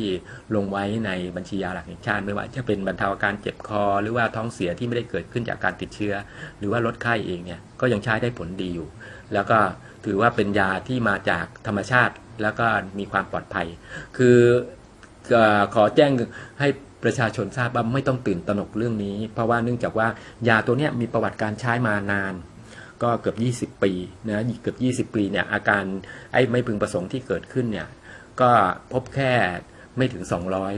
ลงไว้ในบัญชียาหลักแห่งชาติ ไม่ว่าจะเป็นบรรเทาอาการเจ็บคอ หรือว่าท้องเสียที่ไม่ได้เกิดขึ้นจากการติดเชื้อ หรือว่าลดไข้เองเนี่ยก็ยังใช้ได้ผลดีอยู่ แล้วก็ถือว่าเป็นยาที่มาจากธรรมชาติแล้วก็มีความปลอดภัย คือเอ่อขอแจ้งให้ ประชาชนทราบว่าไม่ต้องตื่นตระหนกเรื่องนี้ เพราะว่าเนื่องจากว่ายาตัวนี้มีประวัติการใช้มานาน ก็เกือบ 20 ปีนะเกือบ 20 ปีเนี่ยอาการไอ้ไม่พึงประสงค์ที่เกิดขึ้นเนี่ยก็พบแค่ไม่ถึง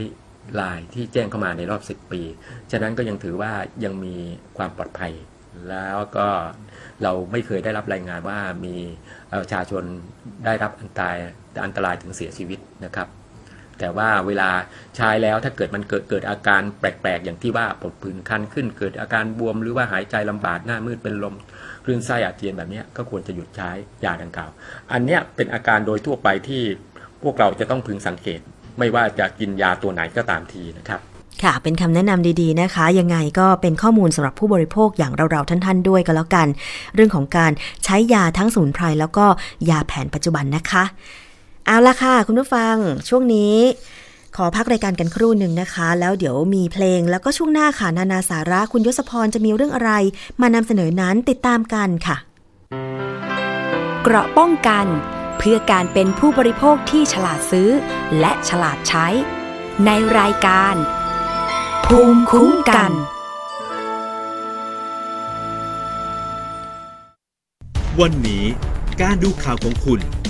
200รายที่แจ้งเข้ามาในรอบ 10 ปี ฉะนั้นก็ยังถือว่ายังมีความปลอดภัย แล้วก็เราไม่เคยได้รับรายงานว่ามีประชาชนได้รับอันตรายอันตรายถึงเสียชีวิตนะครับ แต่ว่าเวลาใช้แล้วถ้าเกิดมันเกิดเกิดอาการแปลกๆ อย่างที่ว่าปวดผื่นคันขึ้น เกิดอาการบวมหรือว่าหายใจลำบากหน้ามืดเป็นลมคลื่นไส้อาเจียนแบบเนี้ยก็ควรจะหยุดใช้ยาดังกล่าว อันเนี้ยเป็นอาการโดยทั่วไปที่พวกเราจะต้องพึงสังเกต ไม่ว่าจะกินยาตัวไหนก็ตามทีนะครับค่ะ เป็นคำแนะนำดีๆนะคะ ยังไงก็เป็นข้อมูลสำหรับผู้บริโภคอย่างเราๆท่านๆด้วยก็แล้วกัน เรื่องของการใช้ยาทั้งสมุนไพรแล้วก็ยาแผนปัจจุบันนะคะ เอาละค่ะ คุณผู้ฟังช่วงนี้ ขอพักรายการกันครู่หนึ่งนะคะ แล้วเดี๋ยวมีเพลงแล้วก็ช่วงหน้าค่ะนานาสาระคุณยศพรจะมีเรื่องอะไร มานำเสนอนั้นติดตามกันค่ะ เกราะป้องกัน เพื่อการเป็นผู้บริโภคที่ฉลาดซื้อ และฉลาดใช้ ในรายการ ภูมิคุ้มกันวันนี้การดูข่าวของคุณ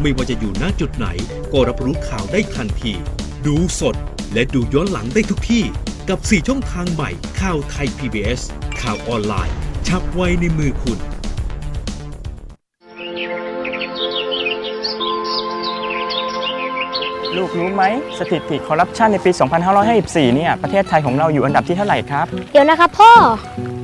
ไม่ว่าจะอยู่ณจุดไหน ก็รับรู้ข่าวได้ทันที ดูสดและดูย้อนหลังได้ทุกที่ กับ 4 ช่องทางใหม่ข่าวไทย PBS ข่าวออนไลน์ ชับไว้ในมือคุณ ลูกรู้ไหมสถิติคอร์รัปชันในปี 2554 เนี่ย ประเทศไทยของเราอยู่อันดับที่เท่าไหร่ครับ เดี๋ยวนะครับพ่อไม่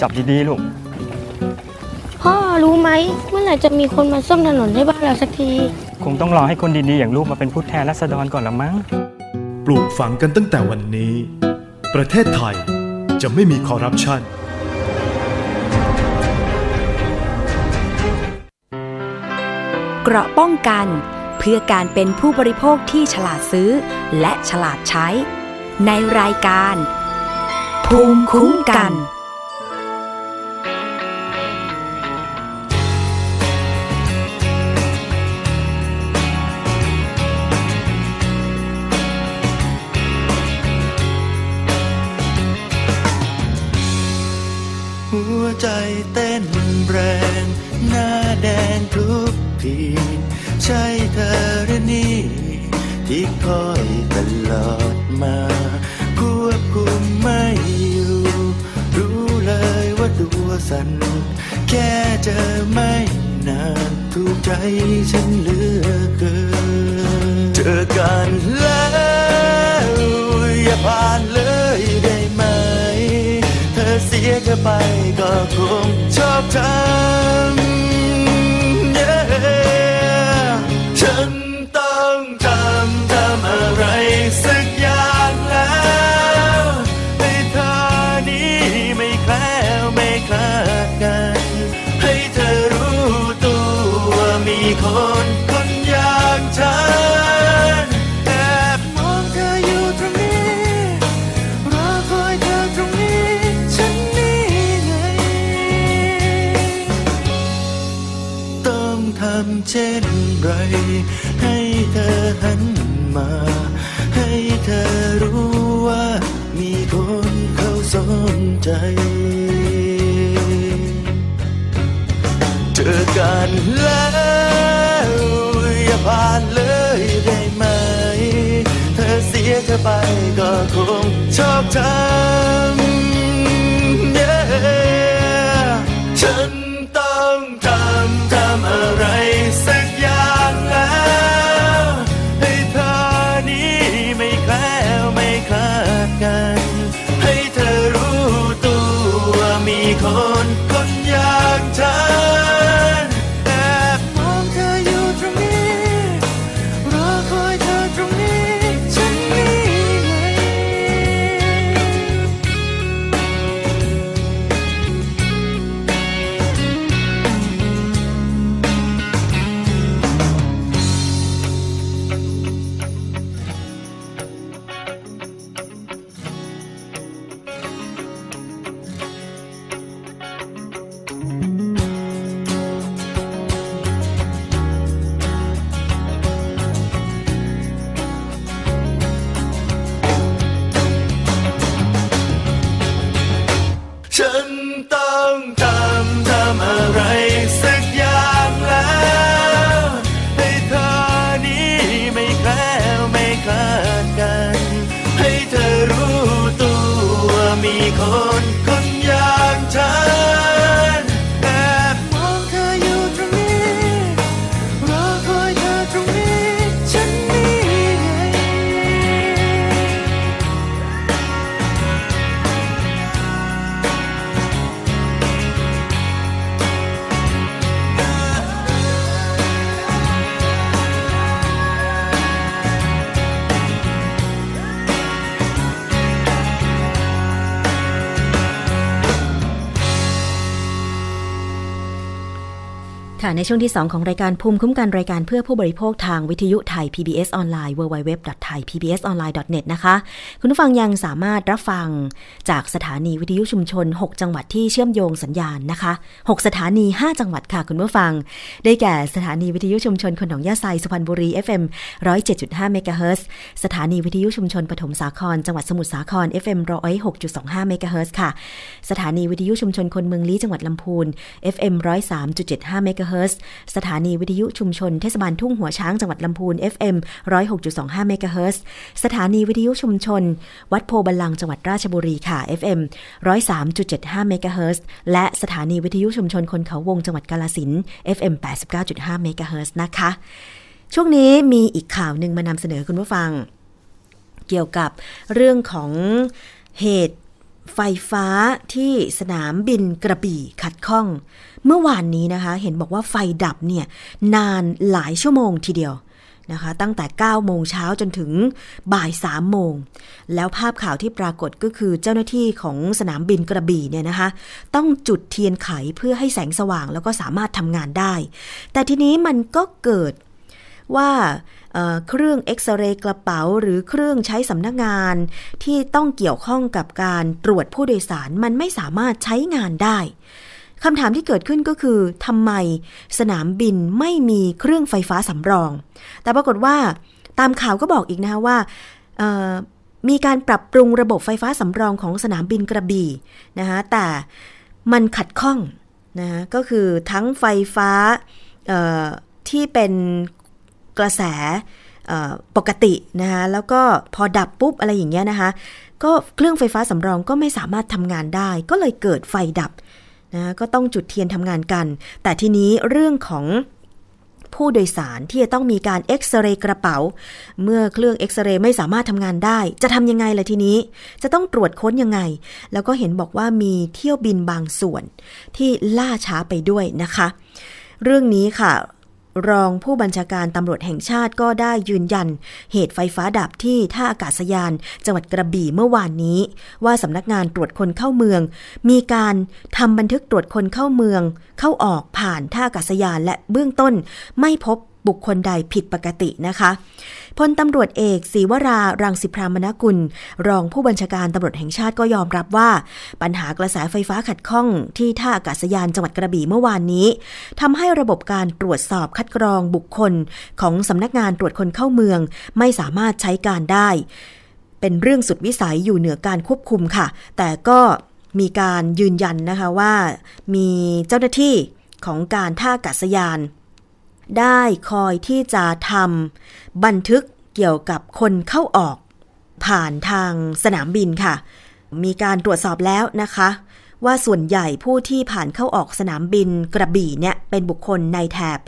จับดีๆลูก พ่อรู้ไหมเมื่อไหร่จะมีคนมาซ่อมถนนให้บ้านเราสักที คงต้องรอให้คนดีๆอย่างลูกมาเป็นผู้แทนรัษฎรก่อนละมั้ง ปลูกฝังกันตั้งแต่วันนี้ ประเทศไทยจะไม่มีคอร์รัปชันเกราะป้องกันเพื่อการเป็นผู้บริโภคที่ฉลาดซื้อ และฉลาดใช้ ในรายการ ภูมิคุ้มกัน แรง หน้าแดงทุกทีใช่เธอหรือนี่ที่คอยตลอดมาควบคุมไม่อยู่ รู้เลยว่าตัวสั่นแค่เจอไม่นานถูกใจฉันเหลือเกิน เจอกันแล้ว ไปไปก็คงชอบทำ อไปก็คงชอบทำ yeah ฉันต้องทำทำอะไรสักอย่างแล้วให้เธอนี้ไม่แคล้วไม่คลาดกัน ให้เธอรู้ตัวว่ามีคน ในช่วงที่ 2 ของรายการภูมิคุ้มกันรายการเพื่อผู้บริโภคทางวิทยุไทย PBS ออนไลน์ www.thaipbsonline.net นะคะ คุณผู้ฟังยังสามารถรับฟังจากสถานีวิทยุชุมชน 6 จังหวัดที่เชื่อมโยงสัญญาณนะคะ 6 สถานี 5 จังหวัดค่ะคุณผู้ฟัง ได้แก่สถานีวิทยุชุมชนคนหนองยาไซสุพรรณบุรี FM 107.5เมกะเฮิรตซ์สถานีวิทยุชุมชนปฐมสาคร จังหวัดสมุทรสาคร FM 106.25เมกะเฮิรตซ์ค่ะ สถานีวิทยุชุมชนคนเมืองลี้จังหวัดลำพูน FM 103.75เมกะเฮิร์ตซ์สถานีวิทยุชุมชนเทศบาลทุ่งหัวช้างจังหวัดลำพูน FM 106.25เมกะเฮิรตซ์สถานีวิทยุชุมชน วัดโพธิ์บัลลังก์จังหวัดราชบุรีค่ะ FM 103.75เมกะเฮิรตซ์และสถานีวิทยุชุมชนคนเขาวงจังหวัดกาฬสินธุ์ FM 89.5เมกะเฮิรตซ์นะคะ ช่วงนี้มีอีกข่าวหนึ่งมานำเสนอคุณผู้ฟัง เกี่ยวกับเรื่องของเหตุ ไฟฟ้าที่สนามบินกระบี่ขัดข้อง เมื่อวานนี้นะคะ เห็นบอกว่าไฟดับเนี่ยนานหลายชั่วโมงทีเดียวนะคะ ตั้งแต่ 9 โมงเช้าจนถึงบ่าย 3 โมง แล้วภาพข่าวที่ปรากฏก็คือเจ้าหน้าที่ของสนามบินกระบี่เนี่ยนะคะ ต้องจุดเทียนไขเพื่อให้แสงสว่างแล้วก็สามารถทำงานได้ แต่ทีนี้มันก็เกิดว่า เครื่องเอ็กซเรย์กระเป๋า หรือเครื่องใช้สำนักงาน ที่ต้องเกี่ยวข้องกับการตรวจผู้โดยสารมันไม่สามารถใช้งานได้คำถามที่เกิดขึ้นก็คือทำไมสนามบินไม่มีเครื่องไฟฟ้าสำรอง แต่ปรากฏว่าตามข่าวก็บอกอีกนะคะว่ามีการปรับปรุงระบบไฟฟ้าสำรองของสนามบินกระบี่นะคะแต่มันขัดข้องนะคะก็คือทั้งไฟฟ้าที่เป็น กระแสปกตินะคะแล้วก็พอดับปุ๊บอะไรอย่างเงี้ยนะคะก็เครื่องไฟฟ้าสำรองก็ไม่สามารถทำงานได้ ก็เลยเกิดไฟดับนะก็ต้องจุดเทียนทำงานกัน แต่ทีนี้เรื่องของผู้โดยสารที่จะต้องมีการเอ็กซเรย์กระเป๋า เมื่อเครื่องเอ็กซเรย์ไม่สามารถทำงานได้ จะทำยังไงล่ะทีนี้ จะต้องตรวจค้นยังไง แล้วก็เห็นบอกว่ามีเที่ยวบินบางส่วนที่ล่าช้าไปด้วยนะคะ เรื่องนี้ค่ะ รองผู้บัญชาการตำรวจแห่งชาติก็ได้ยืนยัน เหตุไฟฟ้าดับที่ท่าอากาศยาน จังหวัดกระบี่เมื่อวานนี้ ว่าสำนักงานตรวจคนเข้าเมือง มีการทำบันทึกตรวจคนเข้าเมือง เข้าออกผ่านท่าอากาศยานและเบื้องต้น ไม่พบบุคคลใดผิดปกตินะคะ พลตำรวจเอกศรีวรารังสิพรามนกุล รองผู้บัญชาการตำรวจแห่งชาติก็ยอมรับว่า ปัญหากระแสไฟฟ้าขัดข้องที่ท่าอากาศยานจังหวัดกระบี่เมื่อวานนี้ทำให้ระบบการตรวจสอบคัดกรองบุคคล ของสำนักงานตรวจคนเข้าเมือง ไม่สามารถใช้การได้ เป็นเรื่องสุดวิสัยอยู่เหนือการควบคุมค่ะ แต่ก็มีการยืนยันนะคะว่า มีเจ้าหน้าที่ของการท่าอากาศยาน ได้คอยที่จะทำบันทึกเกี่ยวกับคนเข้าออก ผ่านทางสนามบินค่ะ มีการตรวจสอบแล้วนะคะ ว่าส่วนใหญ่ผู้ที่ผ่านเข้าออกสนามบินกระบี่เนี่ยเป็นบุคคลในแถบ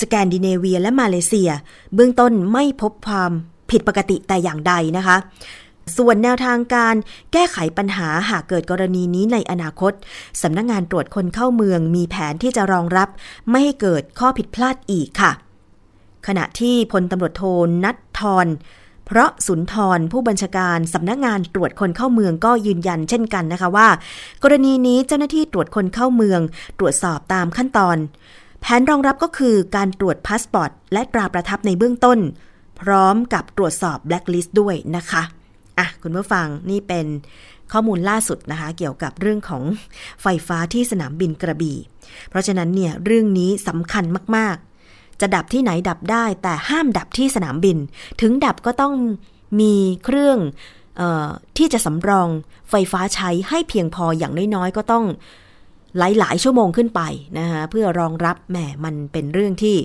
สแกนดิเนเวียและมาเลเซีย เบื้องต้นไม่พบความผิดปกติแต่อย่างใดนะคะ ส่วนแนวทางการแก้ไขปัญหาหากเกิดกรณีนี้ในอนาคต สำนักงงานตรวจคนเข้าเมืองมีแผนที่จะรองรับ ไม่ให้เกิดข้อผิดพลาดอีกค่ะ ขณะที่พลตำรวจโทณัฐธรเพราะสุนทรผู้บัญชาการสำนักงานตรวจคนเข้าเมืองก็ยืนยันเช่นกันนะคะว่า กรณีนี้เจ้าหน้าที่ตรวจคนเข้าเมือง ตรวจสอบตามขั้นตอน แผนรองรับก็คือการตรวจพาสปอร์ตและตราประทับในเบื้องต้น พร้อมกับตรวจสอบแบล็คลิสต์ด้วยนะคะ อะคุณผู้ฟังนี่เป็นข้อมูลล่าสุดนะคะ เกี่ยวกับเรื่องของไฟฟ้าที่สนามบินกระบี่ เพราะฉะนั้นเนี่ยเรื่องนี้สำคัญมากๆ จะดับที่ไหนดับได้ แต่ห้ามดับที่สนามบิน ถึงดับก็ต้องมีเครื่องออที่จะสำรองไฟฟ้าใช้ให้เพียงพออย่างน้อยๆก็ต้องหลายๆ ชั่วโมงขึ้นไปนะคะเพื่อรองรับแหมมันเป็นเรื่องที่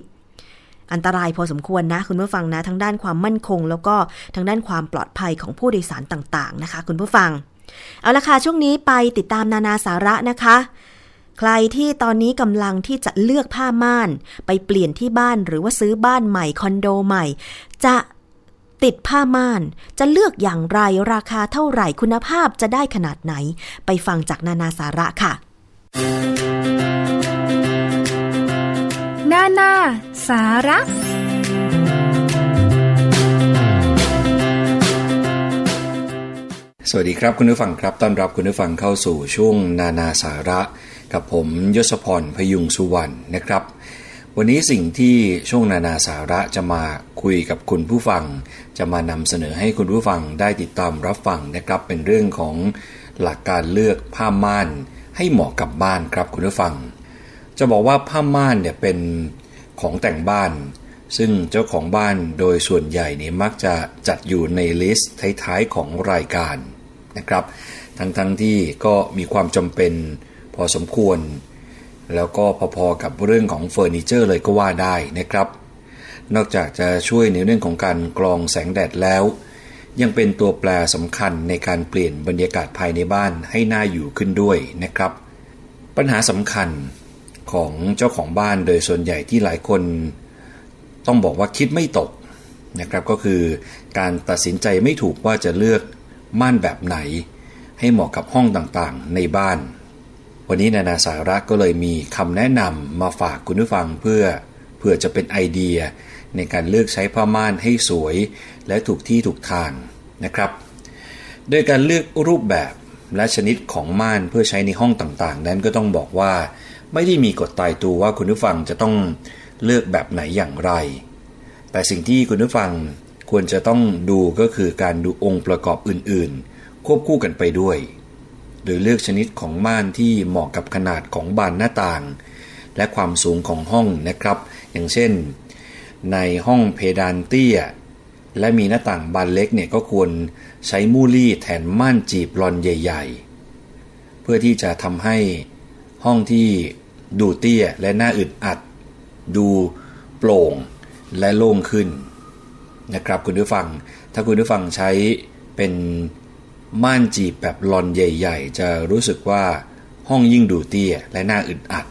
อันตรายพอสมควรนะ คุณผู้ฟังนะ ทั้งด้านความมั่นคง แล้วก็ทั้งด้านความปลอดภัยของผู้โดยสารต่าง ๆ นะคะ คุณผู้ฟัง เอาละค่ะช่วงนี้ไปติดตามนานาสาระนะคะ ใครที่ตอนนี้กำลังที่จะเลือกผ้าม่าน ไปเปลี่ยนที่บ้านหรือว่าซื้อบ้านใหม่คอนโดใหม่ จะติดผ้าม่าน จะเลือกอย่างไรราคาเท่าไหร่คุณภาพจะได้ขนาดไหน ไปฟังจากนานาสาระค่ะ นานา สาระ สวัสดีครับคุณผู้ฟังครับ ต้อนรับคุณผู้ฟังเข้าสู่ช่วงนานาสาระ กับผมยศพรพยุงสุวรรณนะครับ วันนี้สิ่งที่ช่วงนานาสาระจะมาคุยกับคุณผู้ฟัง จะมานำเสนอให้คุณผู้ฟังได้ติดตามรับฟังนะครับ เป็นเรื่องของหลักการเลือกผ้าม่านให้เหมาะกับบ้านครับคุณผู้ฟัง จะบอกว่าผ้าม่านเนี่ยเป็นของแต่งบ้าน ซึ่งเจ้าของบ้านโดยส่วนใหญ่เนี่ยมักจะจัดอยู่ใน list ท้ายๆของรายการนะครับ ทั้งๆที่ก็มีความจำเป็นพอสมควร แล้วก็พอๆกับเรื่องของเฟอร์นิเจอร์เลยก็ว่าได้นะครับ นอกจากจะช่วยในเรื่องของการกรองแสงแดดแล้ว ยังเป็นตัวแปรสำคัญในการเปลี่ยนบรรยากาศภายในบ้านให้น่าอยู่ขึ้นด้วยนะครับ ปัญหาสำคัญ ของเจ้าของบ้านโดยส่วนใหญ่ที่หลายคน ต้องบอกว่าคิดไม่ตกนะครับก็คือการตัดสินใจไม่ถูกว่าจะเลือกม่านแบบไหน ให้เหมาะกับห้องต่างๆในบ้าน วันนี้นานาสาระก็เลยมีคำแนะนำมาฝากคุณผู้ฟังเพื่อเพื่อจะเป็นไอเดีย ในการเลือกใช้ผ้าม่านให้สวย และถูกที่ถูกทางนะครับ โดยการเลือกรูปแบบและชนิดของม่านเพื่อใช้ในห้องต่างๆ นั้นก็ต้องบอกว่า ไม่ได้มีกฎตายตัวว่าคุณผู้ฟังจะต้องเลือกแบบไหนอย่างไร แต่สิ่งที่คุณผู้ฟังควรจะต้องดูก็คือการดูองค์ประกอบอื่นๆ ควบคู่กันไปด้วย โดยเลือกชนิดของม่านที่เหมาะกับขนาดของบานหน้าต่าง และความสูงของห้องนะครับ อย่างเช่น ในห้องเพดานเตี้ย และมีหน้าต่างบานเล็กเนี่ยก็ควรใช้มูลี่แทนม่านจีบรอนใหญ่ ๆ เพื่อที่จะทำให้ ห้องที่ดูเตี้ยและน่าอึดอัด ดูโปร่งและโล่งขึ้นนะครับคุณผู้ฟัง ถ้าคุณผู้ฟังใช้เป็นม่านจีบแบบลอนใหญ่ ๆ จะรู้สึกว่าห้องยิ่งดูเตี้ยและน่าอึดอัด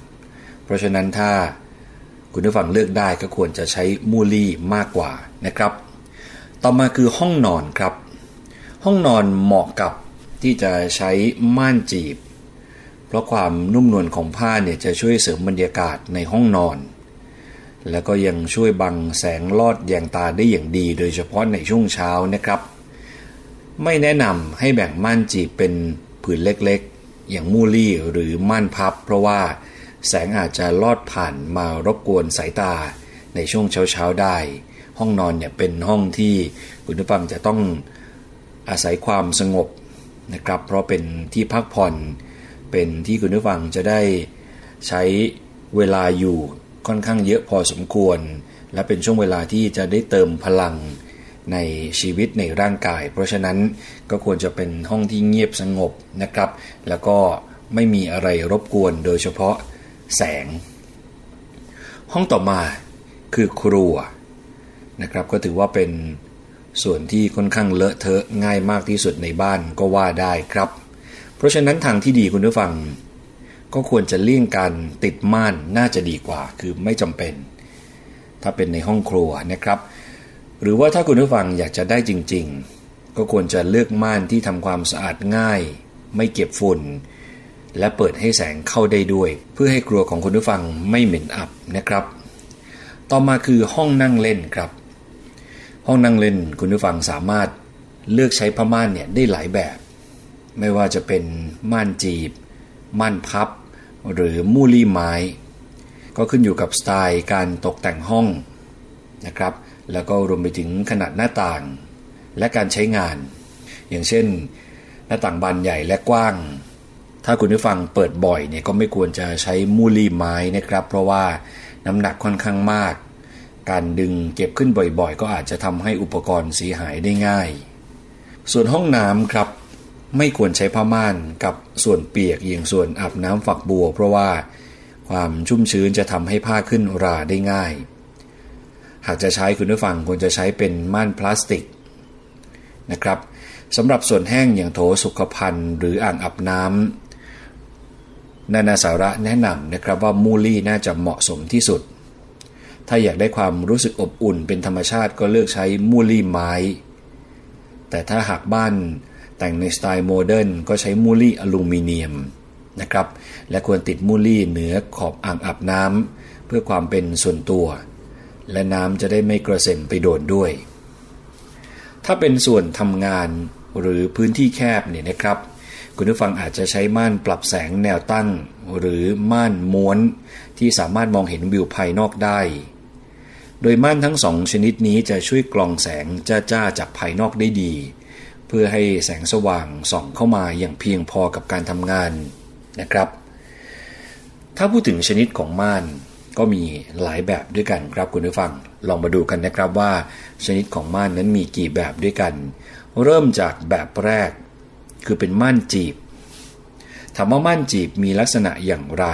เพราะฉะนั้นถ้าคุณผู้ฟังเลือกได้ก็ควรจะใช้มูลี่มากกว่านะครับ ต่อมาคือห้องนอนครับ ห้องนอนเหมาะกับที่จะใช้ม่านจีบ ราะความนุ่มนวลของผ้าเนี่ยจะช่วยเสริมบรรยากาศในห้องนอน แล้วก็ยังช่วยบังแสงลอดแยงตาได้อย่างดี โดยเฉพาะในช่วงเช้านะครับ ไม่แนะนำให้แบ่งม่านจีบเป็นผืนเล็กๆ อย่างมูลี่หรือม่านพับ เพราะว่าแสงอาจจะลอดผ่านมารบกวนสายตาในช่วงเช้าๆได้ ห้องนอนเนี่ยเป็นห้องที่คุณผู้ฟังจะต้องอาศัยความสงบนะครับ เพราะเป็นที่พักผ่อน เป็นที่คุณผู้ฟังจะได้ใช้เวลาอยู่ค่อนข้างเยอะพอสมควร และเป็นช่วงเวลาที่จะได้เติมพลังในชีวิตในร่างกาย เพราะฉะนั้นก็ควรจะเป็นห้องที่เงียบสงบนะครับ แล้วก็ไม่มีอะไรรบกวนโดยเฉพาะแสง ห้องต่อมาคือครัวนะครับ ก็ถือว่าเป็นส่วนที่ค่อนข้างเลอะเทอะง่ายมากที่สุดในบ้านก็ว่าได้ครับ เพราะฉะนั้นทางที่ดีคุณผู้ฟัง ก็ควรจะเลี่ยงการติดม่านน่าจะดีกว่า คือไม่จำเป็น ถ้าเป็นในห้องครัวนะครับ หรือว่าถ้าคุณผู้ฟังอยากจะได้จริง ๆ ก็ควรจะเลือกม่านที่ทำความสะอาดง่าย ไม่เก็บฝุ่นและเปิดให้แสงเข้าได้ด้วย เพื่อให้ครัวของคุณผู้ฟังไม่เหม็นอับนะครับ ต่อมาคือห้องนั่งเล่นครับ ห้องนั่งเล่นคุณผู้ฟังสามารถเลือกใช้ผ้าม่านเนี่ยได้หลายแบบ ไม่ว่าจะเป็นม่านจีบ ม่านพับ หรือมูลี่ไม้ ก็ขึ้นอยู่กับสไตล์การตกแต่งห้องนะครับ แล้วก็รวมไปถึงขนาดหน้าต่าง และการใช้งาน อย่างเช่น หน้าต่างบานใหญ่และกว้าง ถ้าคุณผู้ฟังเปิดบ่อยเนี่ยก็ไม่ควรจะใช้มูลี่ไม้นะครับ เพราะว่าน้ำหนักค่อนข้างมาก การดึงเก็บขึ้นบ่อยๆ ก็อาจจะทำให้อุปกรณ์เสียหายได้ง่าย ส่วนห้องน้ำครับ ไม่ควรใช้ผ้าม่านกับส่วนเปียกอย่างส่วนอาบน้ำฝักบัว เพราะว่าความชุ่มชื้นจะทำให้ผ้าขึ้นราได้ง่าย หากจะใช้คุณผู้ฟังควรจะใช้เป็นม่านพลาสติกนะครับสำหรับส่วนแห้งอย่างโถสุขภัณฑ์หรืออ่างอาบน้ำนานาสาระแนะนำนะครับว่ามูลี่น่าจะเหมาะสมที่สุด ถ้าอยากได้ความรู้สึกอบอุ่นเป็นธรรมชาติก็เลือกใช้มูลี่ไม้ แต่ถ้าหากบ้าน แต่งในสไตล์โมเดิร์นก็ใช้มูลี่อลูมิเนียมนะครับและควรติดมูลี่เหนือขอบอ่างอาบน้ำเพื่อความเป็นส่วนตัว และน้ำจะได้ไม่กระเซ็นไปโดนด้วย ถ้าเป็นส่วนทำงานหรือพื้นที่แคบเนี่ยนะครับ คุณผู้ฟังอาจจะใช้ม่านปรับแสงแนวตั้ง หรือม่านม้วนที่สามารถมองเห็นวิวภายนอกได้ โดยม่านทั้งสองชนิดนี้จะช่วยกรองแสงจ้าๆจากภายนอกได้ดี เพื่อให้แสงสว่างส่องเข้ามาอย่างเพียงพอกับการทำงานนะครับ ถ้าพูดถึงชนิดของม่านก็มีหลายแบบด้วยกันครับคุณผู้ฟัง ลองมาดูกันนะครับว่า ชนิดของม่านนั้นมีกี่แบบด้วยกัน เริ่มจากแบบแรก คือเป็นม่านจีบถามว่าม่านจีบมีลักษณะอย่างไร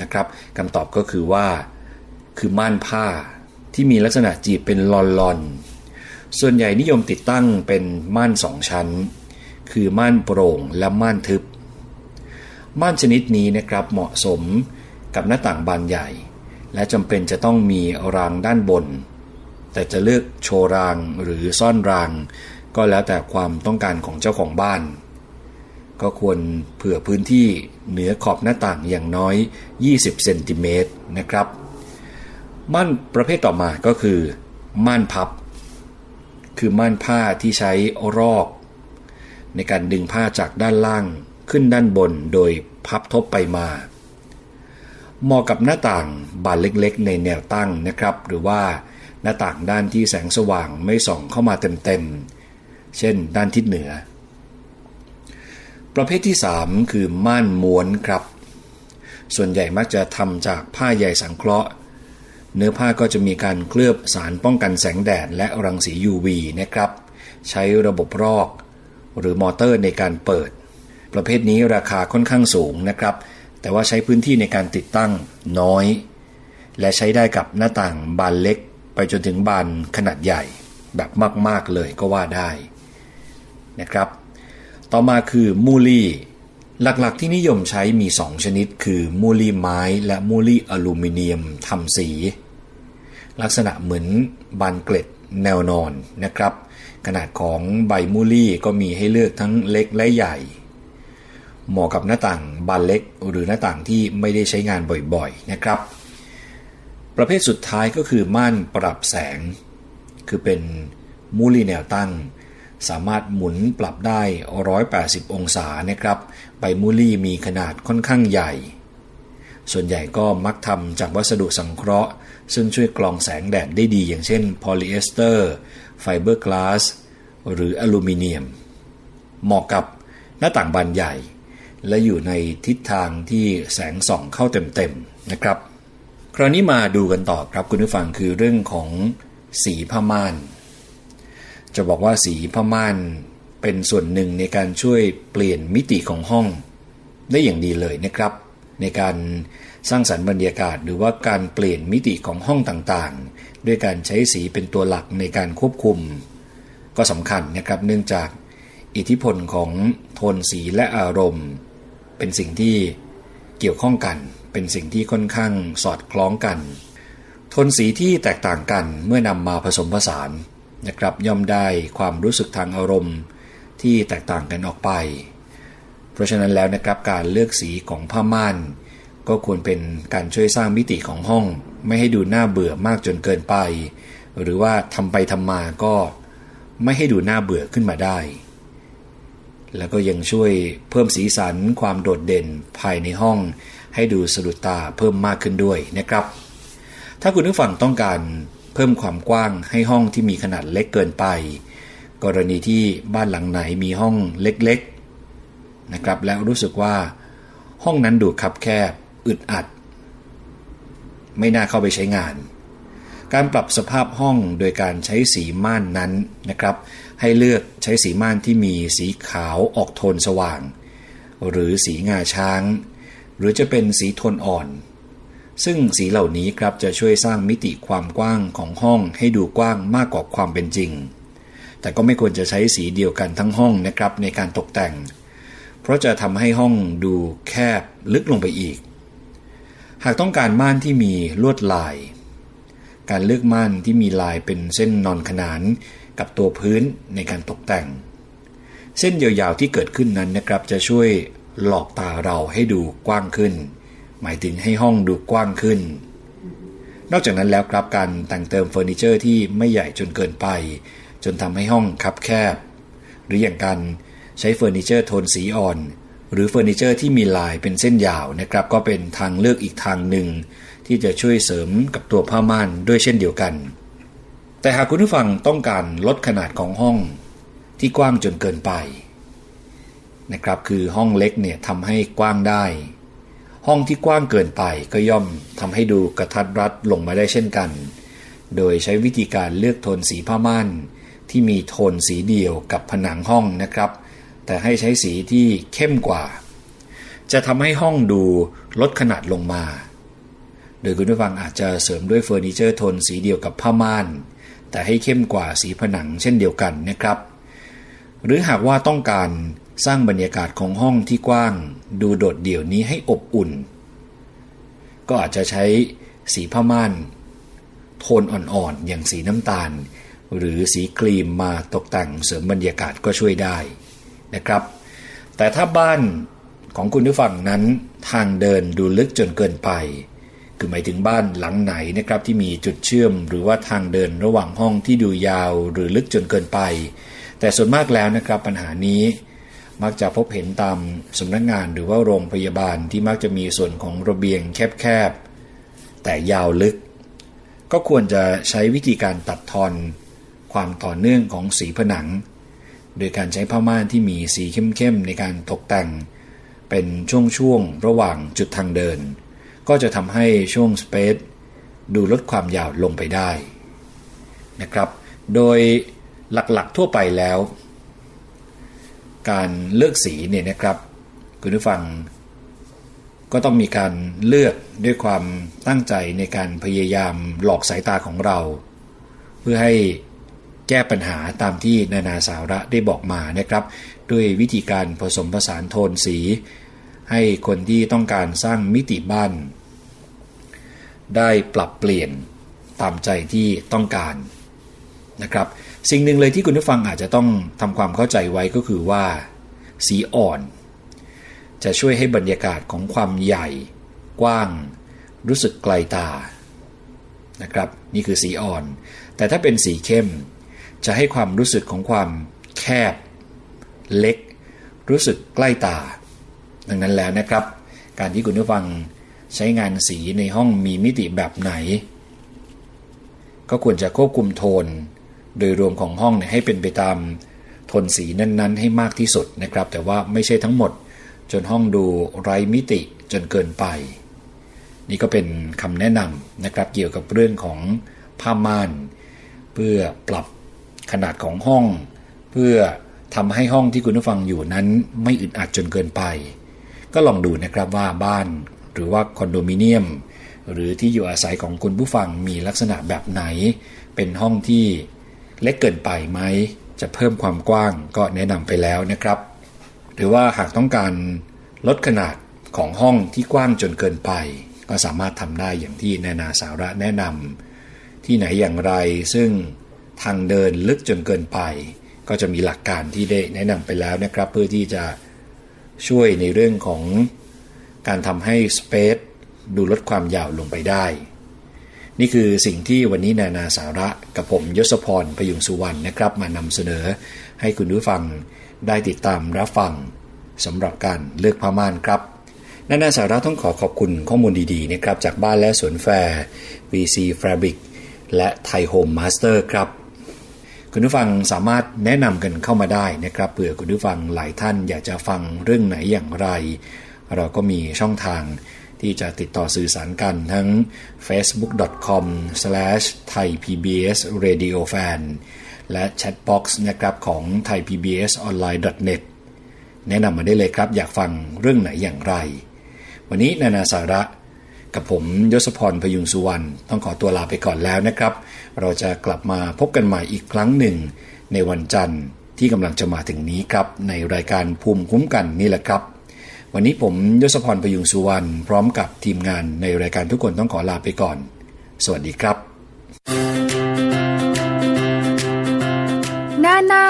นะครับคำตอบก็คือว่า คือม่านผ้าที่มีลักษณะจีบเป็นลอนลอน ส่วนใหญ่นิยมติดตั้งเป็นม่านสองชั้น คือม่านโปร่งและม่านทึบ ม่านชนิดนี้นะครับเหมาะสมกับหน้าต่างบานใหญ่ และจำเป็นจะต้องมีรางด้านบน แต่จะเลือกโชว์รางหรือซ่อนราง ก็แล้วแต่ความต้องการของเจ้าของบ้าน ก็ควรเผื่อพื้นที่เหนือขอบหน้าต่างอย่างน้อย 20 เซนติเมตรนะครับม่านประเภทต่อมาก็คือม่านพับ คือม่านผ้าที่ใช้รอก ในการดึงผ้าจากด้านล่างขึ้นด้านบนโดยพับทบไปมาเหมาะกับหน้าต่างบานเล็กๆ ในแนวตั้งนะครับ หรือว่าหน้าต่างด้านที่แสงสว่างไม่ส่องเข้ามาเต็มๆ เช่นด้านทิศเหนือ ประเภทที่ 3 คือม่านม้วนครับ ส่วนใหญ่มักจะทำจากผ้าใยสังเคราะห์ เนื้อผ้าก็จะมีการเคลือบสารป้องกันแสงแดดและรังสี UV นะครับ ใช้ระบบรอก หรือมอเตอร์ในการเปิด ประเภทนี้ราคาค่อนข้างสูงนะครับ แต่ว่าใช้พื้นที่ในการติดตั้งน้อย และใช้ได้กับหน้าต่างบานเล็ก ไปจนถึงบานขนาดใหญ่แบบมาก ๆ เลยก็ว่าได้นะครับ ต่อมาคือมูลี่ หลักๆที่นิยมใช้มี 2 ชนิด คือมูลี่ไม้และมูลี่อลูมิเนียมทำสี ลักษณะเหมือนบานเกล็ดแนวนอนนะครับ ขนาดของใบมูลี่ก็มีให้เลือกทั้งเล็กและใหญ่ เหมาะกับหน้าต่างบานเล็กหรือหน้าต่างที่ไม่ได้ใช้งานบ่อยๆนะครับ ประเภทสุดท้ายก็คือม่านปรับแสง คือเป็นมู่ลี่แนวตั้งสามารถหมุนปรับได้ 180 องศานะครับ ใบมู่ลี่มีขนาดค่อนข้างใหญ่ ส่วนใหญ่ก็มักทำจากวัสดุสังเคราะห์ ซึ่งช่วยกรองแสงแดดได้ดีอย่างเช่นโพลีเอสเตอร์ไฟเบอร์กลาสหรืออลูมิเนียม เหมาะกับหน้าต่างบานใหญ่ และอยู่ในทิศทางที่แสงส่องเข้าเต็มๆนะครับ คราวนี้มาดูกันต่อครับคุณผู้ฟังคือเรื่องของสีผ้าม่าน จะบอกว่าสีผ้าม่าน เป็นส่วนหนึ่งในการช่วยเปลี่ยนมิติของห้อง ได้อย่างดีเลยนะครับ ในการสร้างสรรค์บรรยากาศหรือว่าการเปลี่ยนมิติของห้องต่างๆ ด้วยการใช้สีเป็นตัวหลักในการควบคุม ก็สำคัญนะครับเนื่องจากอิทธิพลของโทนสีและอารมณ์ เป็นสิ่งที่เกี่ยวข้องกัน เป็นสิ่งที่ค่อนข้างสอดคล้องกัน โทนสีที่แตกต่างกันเมื่อนำมาผสมผสานนะครับย่อมได้ความรู้สึกทางอารมณ์ ที่แตกต่างกันออกไป เพราะฉะนั้นแล้วนะครับการเลือกสีของผ้าม่าน ก็ควรเป็นการช่วยสร้างมิติของห้อง ไม่ให้ดูน่าเบื่อมากจนเกินไป หรือว่าทำไปทำมาก็ไม่ให้ดูน่าเบื่อขึ้นมาได้ แล้วก็ยังช่วยเพิ่มสีสันความโดดเด่นภายในห้อง ให้ดูสะดุดตาเพิ่มมากขึ้นด้วยนะครับ ถ้าคุณผู้ฟังต้องการเพิ่มความกว้างให้ห้องที่มีขนาดเล็กเกินไป กรณีที่บ้านหลังไหนมีห้องเล็กๆนะครับ แล้วรู้สึกว่า ห้องนั้นดูคับแคบอึดอัด ไม่น่าเข้าไปใช้งาน การปรับสภาพห้องโดยการใช้สีม่านนั้นนะครับ ให้เลือกใช้สีม่านที่มีสีขาวออกโทนสว่าง หรือสีงาช้าง หรือจะเป็นสีโทนอ่อน ซึ่งสีเหล่านี้ครับจะช่วยสร้างมิติความกว้างของห้องให้ดูกว้างมากกว่าความเป็นจริง แต่ก็ไม่ควรจะใช้สีเดียวกันทั้งห้องนะครับในการตกแต่ง เพราะจะทำให้ห้องดูแคบลึกลงไปอีก หากต้องการม่านที่มีลวดลาย การเลือกม่านที่มีลายเป็นเส้นนอนขนานกับตัวพื้นในการตกแต่ง เส้นยาวๆที่เกิดขึ้นนั้นนะครับจะช่วยหลอกตาเราให้ดูกว้างขึ้น หมายถึงให้ห้องดูกว้างขึ้นนอกจากนั้นแล้วครับการแต่งเติมเฟอร์นิเจอร์ที่ไม่ใหญ่จนเกินไป จนทำให้ห้องคับแคบ หรืออย่างการใช้เฟอร์นิเจอร์โทนสีอ่อน หรือเฟอร์นิเจอร์ที่มีลายเป็นเส้นยาวนะครับ ก็เป็นทางเลือกอีกทางหนึ่ง ที่จะช่วยเสริมกับตัวผ้าม่านด้วยเช่นเดียวกัน แต่หากคุณผู้ฟังต้องการลดขนาดของห้องที่กว้างจนเกินไปนะครับคือห้องเล็กเนี่ยทำให้กว้างได้ ห้องที่กว้างเกินไปก็ย่อมทำให้ดูกะทัดรัดลงมาได้เช่นกัน โดยใช้วิธีการเลือกโทนสีผ้าม่าน ที่มีโทนสีเดียวกับผนังห้องนะครับ แต่ให้ใช้สีที่เข้มกว่า จะทำให้ห้องดูลดขนาดลงมา โดยคุณผู้ฟังอาจจะเสริมด้วยเฟอร์นิเจอร์โทนสีเดียวกับผ้าม่าน แต่ให้เข้มกว่าสีผนังเช่นเดียวกันนะครับ หรือหากว่าต้องการสร้างบรรยากาศของห้องที่กว้าง ดูโดดเดี่ยวนี้ให้อบอุ่น ก็อาจจะใช้สีผ้าม่าน โทนอ่อนๆอย่างสีน้ำตาล หรือสีครีมมาตกแต่งเสริมบรรยากาศก็ช่วยได้นะครับ แต่ถ้าบ้านของคุณผู้ฟังนั้นทางเดินดูลึกจนเกินไป คือหมายถึงบ้านหลังไหนนะครับที่มีจุดเชื่อม หรือว่าทางเดินระหว่างห้องที่ดูยาวหรือลึกจนเกินไป แต่ส่วนมากแล้วนะครับปัญหานี้มักจะพบเห็นตามสำนักงงานหรือว่าโรงพยาบาลที่มักจะมีส่วนของระเบียงแคบๆแต่ยาวลึก ก็ควรจะใช้วิธีการตัดทอน ความต่อเนื่องของสีผนัง โดยการใช้ผ้าม่านที่มีสีเข้มๆในการตกแต่ง เป็นช่วงๆระหว่างจุดทางเดิน ก็จะทำให้ช่วงสเปซดูลดความยาวลงไปได้นะครับ โดยหลักๆทั่วไปแล้ว การเลือกสีเนี่ยนะครับ คุณผู้ฟัง ก็ต้องมีการเลือกด้วยความตั้งใจในการพยายามหลอกสายตาของเรา เพื่อให้ แก้ปัญหาตามที่นานาสาระได้บอกมานะครับ ด้วยวิธีการผสมผสานโทนสี ให้คนที่ต้องการสร้างมิติบ้าน ได้ปรับเปลี่ยนตามใจที่ต้องการนะครับ สิ่งหนึ่งเลยที่คุณผู้ฟังอาจจะต้องทำความเข้าใจไว้ก็คือว่า สีอ่อน จะช่วยให้บรรยากาศของความใหญ่ กว้าง รู้สึกไกลตานะครับ นี่คือสีอ่อน แต่ถ้าเป็นสีเข้ม จะให้ความรู้สึกของความแคบ เล็ก รู้สึกใกล้ตา ดังนั้นแล้วนะครับ การที่คุณผู้ฟังใช้งานสีในห้องมีมิติแบบไหน ก็ควรจะควบคุมโทน โดยรวมของห้องให้เป็นไปตามโทนสีนั้น ๆ ให้มากที่สุดนะครับ แต่ว่าไม่ใช่ทั้งหมดจนห้องดูไร้มิติจนเกินไป นี่ก็เป็นคำแนะนำนะครับเกี่ยวกับเรื่องของผ้าม่าน เพื่อปรับ ขนาดของห้อง เพื่อทำให้ห้องที่คุณผู้ฟังอยู่นั้นไม่อึดอัดจนเกินไป ก็ลองดูนะครับว่าบ้านหรือว่าคอนโดมิเนียม หรือที่อยู่อาศัยของคุณผู้ฟังมีลักษณะแบบไหน เป็นห้องที่เล็กเกินไปไหม จะเพิ่มความกว้างก็แนะนำไปแล้วนะครับ หรือว่าหากต้องการลดขนาดของห้องที่กว้างจนเกินไป ก็สามารถทำได้อย่างที่นานาสาระแนะนำที่ไหนอย่างไรซึ่ง ทางเดินลึกจนเกินไป ก็จะมีหลักการที่ได้แนะนำไปแล้วนะครับ เพื่อที่จะช่วยในเรื่องของการทำให้สเปซดูลดความยาวลงไปได้ นี่คือสิ่งที่วันนี้นานาสาระกับผมยศพรพยุงสุวรรณนะครับ มานำเสนอให้คุณผู้ฟังได้ติดตามรับฟังสำหรับการเลือกผ้าม่านครับนานาสาระต้องขอขอบคุณข้อมูลดีๆนะครับจากบ้านและสวนแฟร์ VC Fabric และไทยโฮมมาสเตอร์ครับ คุณผู้ฟังสามารถแนะนำกันเข้ามาได้นะครับเผื่อคุณผู้ฟังหลายท่านอยากจะฟังเรื่องไหนอย่างไร เราก็มีช่องทางที่จะติดต่อสื่อสารกันทั้ง facebook.com/thaipbsradiofan และ chatbox นะครับของ thaipbsonline.net แนะนำมาได้เลยครับ อยากฟังเรื่องไหนอย่างไร วันนี้นานาสาระกับผมยศพรพยุงสุวรรณต้องขอตัวลาไปก่อนแล้วนะครับ เราจะกลับมาพบกันใหม่อีกครั้งหนึ่ง ในวันจันทร์ที่กำลังจะมาถึงนี้ครับ ในรายการภูมิคุ้มกันนี่แหละครับ วันนี้ผมยศพรพยุงสุวรรณพร้อมกับทีมงานในรายการทุกคนต้องขอลาไปก่อน สวัสดีครับนานา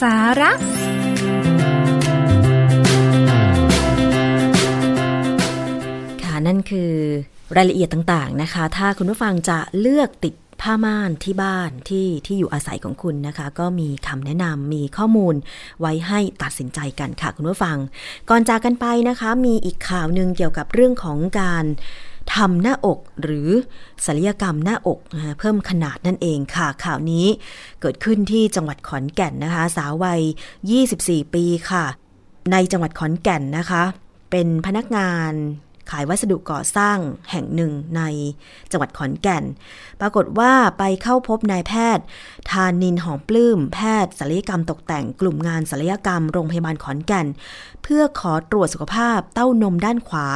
สาระค่ะนั่นคือรายละเอียดต่างๆนะคะ ถ้าคุณผู้ฟังจะเลือกติด ผ้าม่านที่บ้านที่ที่อยู่อาศัยของคุณนะคะ ก็มีคำแนะนำมีข้อมูลไว้ให้ตัดสินใจกันค่ะคุณผู้ฟัง ก่อนจากกันไปนะคะ มีอีกข่าวหนึ่งเกี่ยวกับเรื่องของการทำหน้าอกหรือศัลยกรรมหน้าอกเพิ่มขนาดนั่นเองค่ะ ข่าวนี้เกิดขึ้นที่จังหวัดขอนแก่นนะคะ สาววัย 24 ปีค่ะ ในจังหวัดขอนแก่นนะคะ เป็นพนักงาน ขายวัสดุก่อสร้างแห่งหนึ่งในจังหวัดขอนแก่น ปรากฏว่าไปเข้าพบนายแพทย์ ทานินหอมปลื้มแพทย์ศัลยกรรมตกแต่งกลุ่มงานศัลยกรรมโรงพยาบาลขอนแก่น เพื่อขอตรวจสุขภาพเต้านมด้านขวา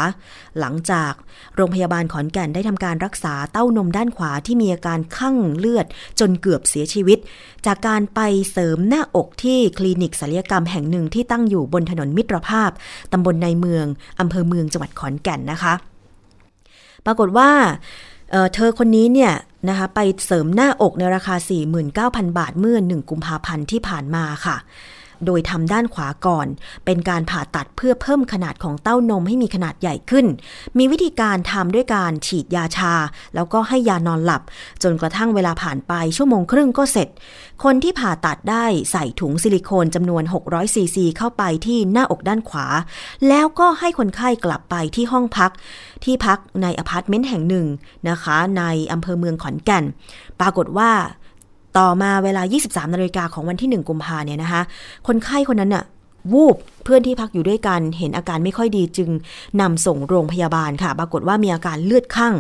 หลังจากโรงพยาบาลขอนแก่นได้ทำการรักษาเต้านมด้านขวาที่มีอาการคั่งเลือดจนเกือบเสียชีวิต จากการไปเสริมหน้าอกที่คลินิกศัลยกรรมแห่งหนึ่งที่ตั้งอยู่บนถนนมิตรภาพตำบลในเมืองอำเภอเมืองจังหวัดขอนแก่นนะคะ ปรากฏว่าเเธอคนนี้เนี่ยนะคะไปเสริมหน้าอกในราคา 49,000 บาทเมื่อ 1 กุมภาพันธ์ที่ผ่านมาค่ะ โดยทำด้านขวาก่อน เป็นการผ่าตัดเพื่อเพิ่มขนาดของเต้านมให้มีขนาดใหญ่ขึ้น มีวิธีการทำด้วยการฉีดยาชา แล้วก็ให้ยานอนหลับ จนกระทั่งเวลาผ่านไปชั่วโมงครึ่งก็เสร็จ คนที่ผ่าตัดได้ใส่ถุงซิลิโคนจำนวน 600ซีซีเข้าไปที่หน้าอกด้านขวา แล้วก็ให้คนไข้กลับไปที่ห้องพัก ที่พักในอพาร์ตเมนต์แห่งหนึ่งนะคะ ในอำเภอเมืองขอนแก่น ปรากฏว่า ต่อมาเวลา 23นาฬิกาของวันที่ 1 กุมภาเนี่ยนะคะ คนไข้คนนั้นน่ะวูบเพื่อนที่พักอยู่ด้วยกันเห็นอาการไม่ค่อยดีจึงนำส่งโรงพยาบาลค่ะ ปรากฏว่ามีอาการเลือดข้าง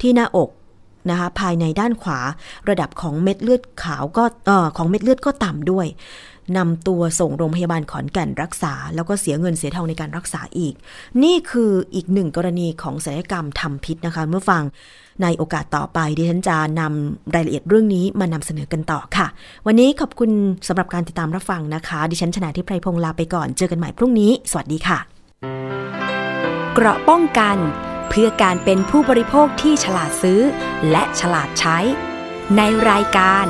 ที่หน้าอกนะคะภายในด้านขวาระดับของเม็ดเลือดขาวก็เอ่อของเม็ดเลือดก็ต่ำด้วยนำตัวส่งโรงพยาบาลขอนแก่นรักษา แล้วก็เสียเงินเสียทองในการรักษาอีก นี่คืออีกหนึ่งกรณีของศัลยกรรมทำพิษนะคะเมื่อฟัง ในโอกาสต่อไปดิฉันจะนำรายละเอียดเรื่องนี้มานำเสนอกันต่อค่ะ วันนี้ขอบคุณสำหรับการติดตามรับฟังนะคะ ดิฉันชนะทิพไพรพงศ์ลาไปก่อนเจอกันใหม่พรุ่งนี้ สวัสดีค่ะ เกราะป้องกัน เพื่อการเป็นผู้บริโภคที่ฉลาดซื้อ และฉลาดใช้ ในรายการ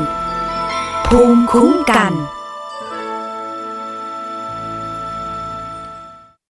ภูมิคุ้มกัน